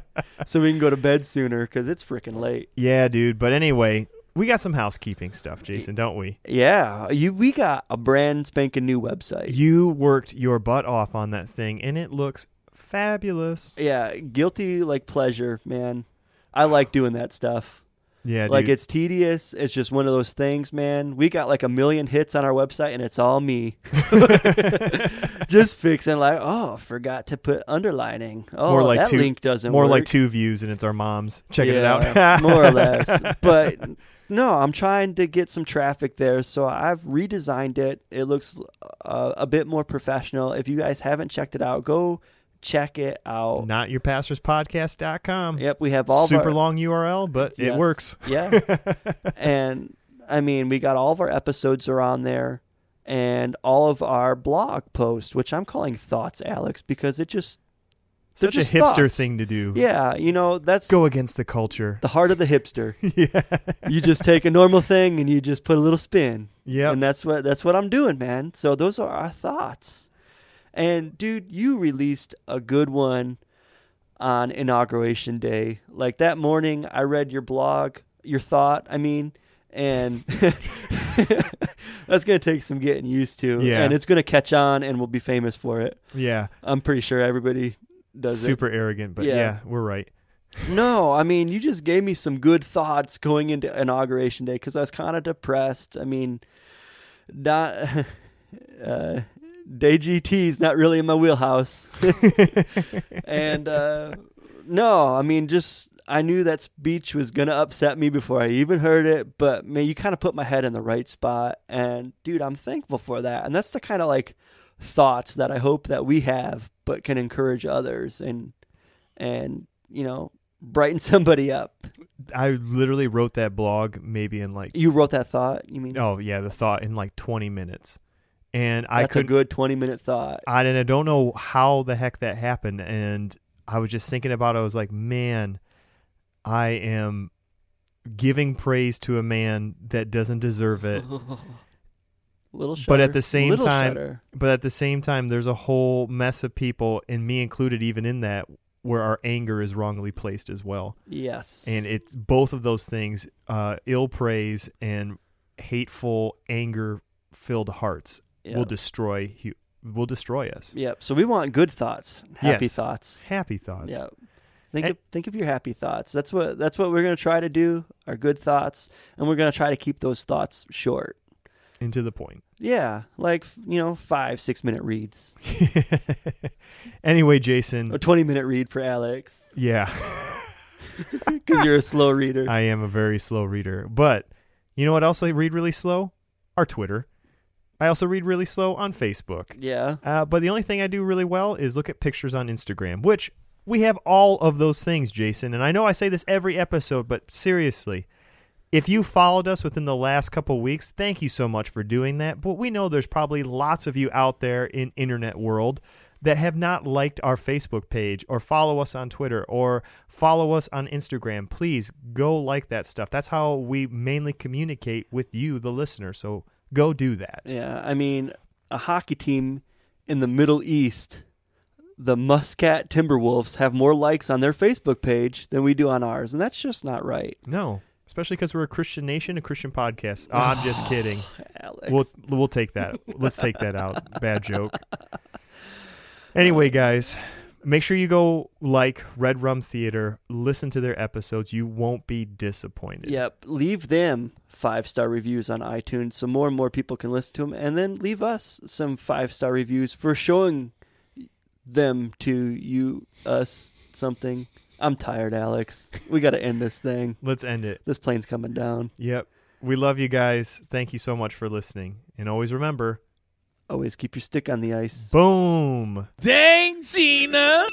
so we can go to bed sooner because it's freaking late. Yeah, dude. But anyway, we got some housekeeping stuff, Jason, don't we? Yeah, you. We got a brand spanking new website. You worked your butt off on that thing and it looks fabulous. Yeah, guilty like pleasure, man. I like doing that stuff. Yeah, dude. Like it's tedious. It's just one of those things, man. We got like a million hits on our website, and it's all me. just fixing like, oh, forgot to put underlining. Oh, more like that two link doesn't more work. like two views and it's our moms checking it out. more or less. But no, I'm trying to get some traffic there, so I've redesigned it. It looks uh, a bit more professional. If you guys haven't checked it out, go check it out. NotYourPastorsPodcast.com. Yep, we have all of Super our, long URL, but it works. Yeah. and I mean, we got all of our episodes are on there and all of our blog posts, which I'm calling thoughts, Alex, because it just Such a hipster thoughts. thing to do. Yeah, you know, that's Go against the culture. the heart of the hipster. yeah. you just take a normal thing and you just put a little spin. Yeah, And that's what that's what I'm doing, man. So those are our thoughts. And dude, you released a good one on inauguration day. Like that morning I read your blog, your thought, I mean, and That's gonna take some getting used to. Yeah. and it's gonna catch on, and we'll be famous for it. Yeah, I'm pretty sure everybody does super arrogant, but Yeah. yeah. we're right. No, I mean, you just gave me some good thoughts going into inauguration day because I was kind of depressed. I mean, not, uh, day GT is not really in my wheelhouse, and uh, no, I mean, just I knew that speech was gonna upset me before I even heard it. But man, you kind of put my head in the right spot, and dude, I'm thankful for that. And that's the kind of like thoughts that I hope that we have, but can encourage others and and you know brighten somebody up. I literally wrote that blog maybe in like You wrote that thought. You mean oh yeah, the thought in like 20 minutes, and I that's a good 20 minute thought. I and I don't know how the heck that happened, and I was just thinking about. it. I was like, man, I am giving praise to a man that doesn't deserve it. Little shudder. But at the same Little time- shudder. But at the same time, there's a whole mess of people, and me included, even in that, where our anger is wrongly placed as well. yes, And it's both of those things, uh, ill praise and hateful, anger-filled hearts Will destroy hu- will destroy us. Yep. So we want good thoughts, happy Yes. thoughts. Happy thoughts. Yeah. Think And- of think of your happy thoughts. That's what that's what we're gonna try to do. Our good thoughts, and we're gonna try to keep those thoughts short. And to the point. Yeah, like you know, five six minute reads, anyway, Jason. a twenty minute read for Alex Yeah, because you're a slow reader. I am a very slow reader. But you know what else I read really slow? Our Twitter. I also read really slow on Facebook. yeah. Uh, but the only thing I do really well is look at pictures on Instagram, which we have all of those things, Jason. And I know I say this every episode, but seriously, if you followed us within the last couple weeks, thank you so much for doing that. But we know there's probably lots of you out there in internet world that have not liked our Facebook page or follow us on Twitter or follow us on Instagram. Please go like that stuff. That's how we mainly communicate with you, the listener. So go do that. Yeah, I mean, a hockey team in the Middle East, the Muscat Timberwolves, have more likes on their Facebook page than we do on ours, and that's just not right. No, especially because we're a Christian nation, a Christian podcast. Oh, I'm just kidding. Alex. We'll we'll take that. Let's take that out. Bad joke. Anyway, guys, make sure you go like Red Rum Theater. Listen to their episodes. You won't be disappointed. Yep, leave them five star reviews on iTunes so more and more people can listen to them, and then leave us some five star reviews for showing them to you, us, something. I'm tired, Alex. We got to end this thing. Let's end it. This plane's coming down. Yep. We love you guys. Thank you so much for listening. And always remember, Always keep your stick on the ice. boom. Dang, Gina.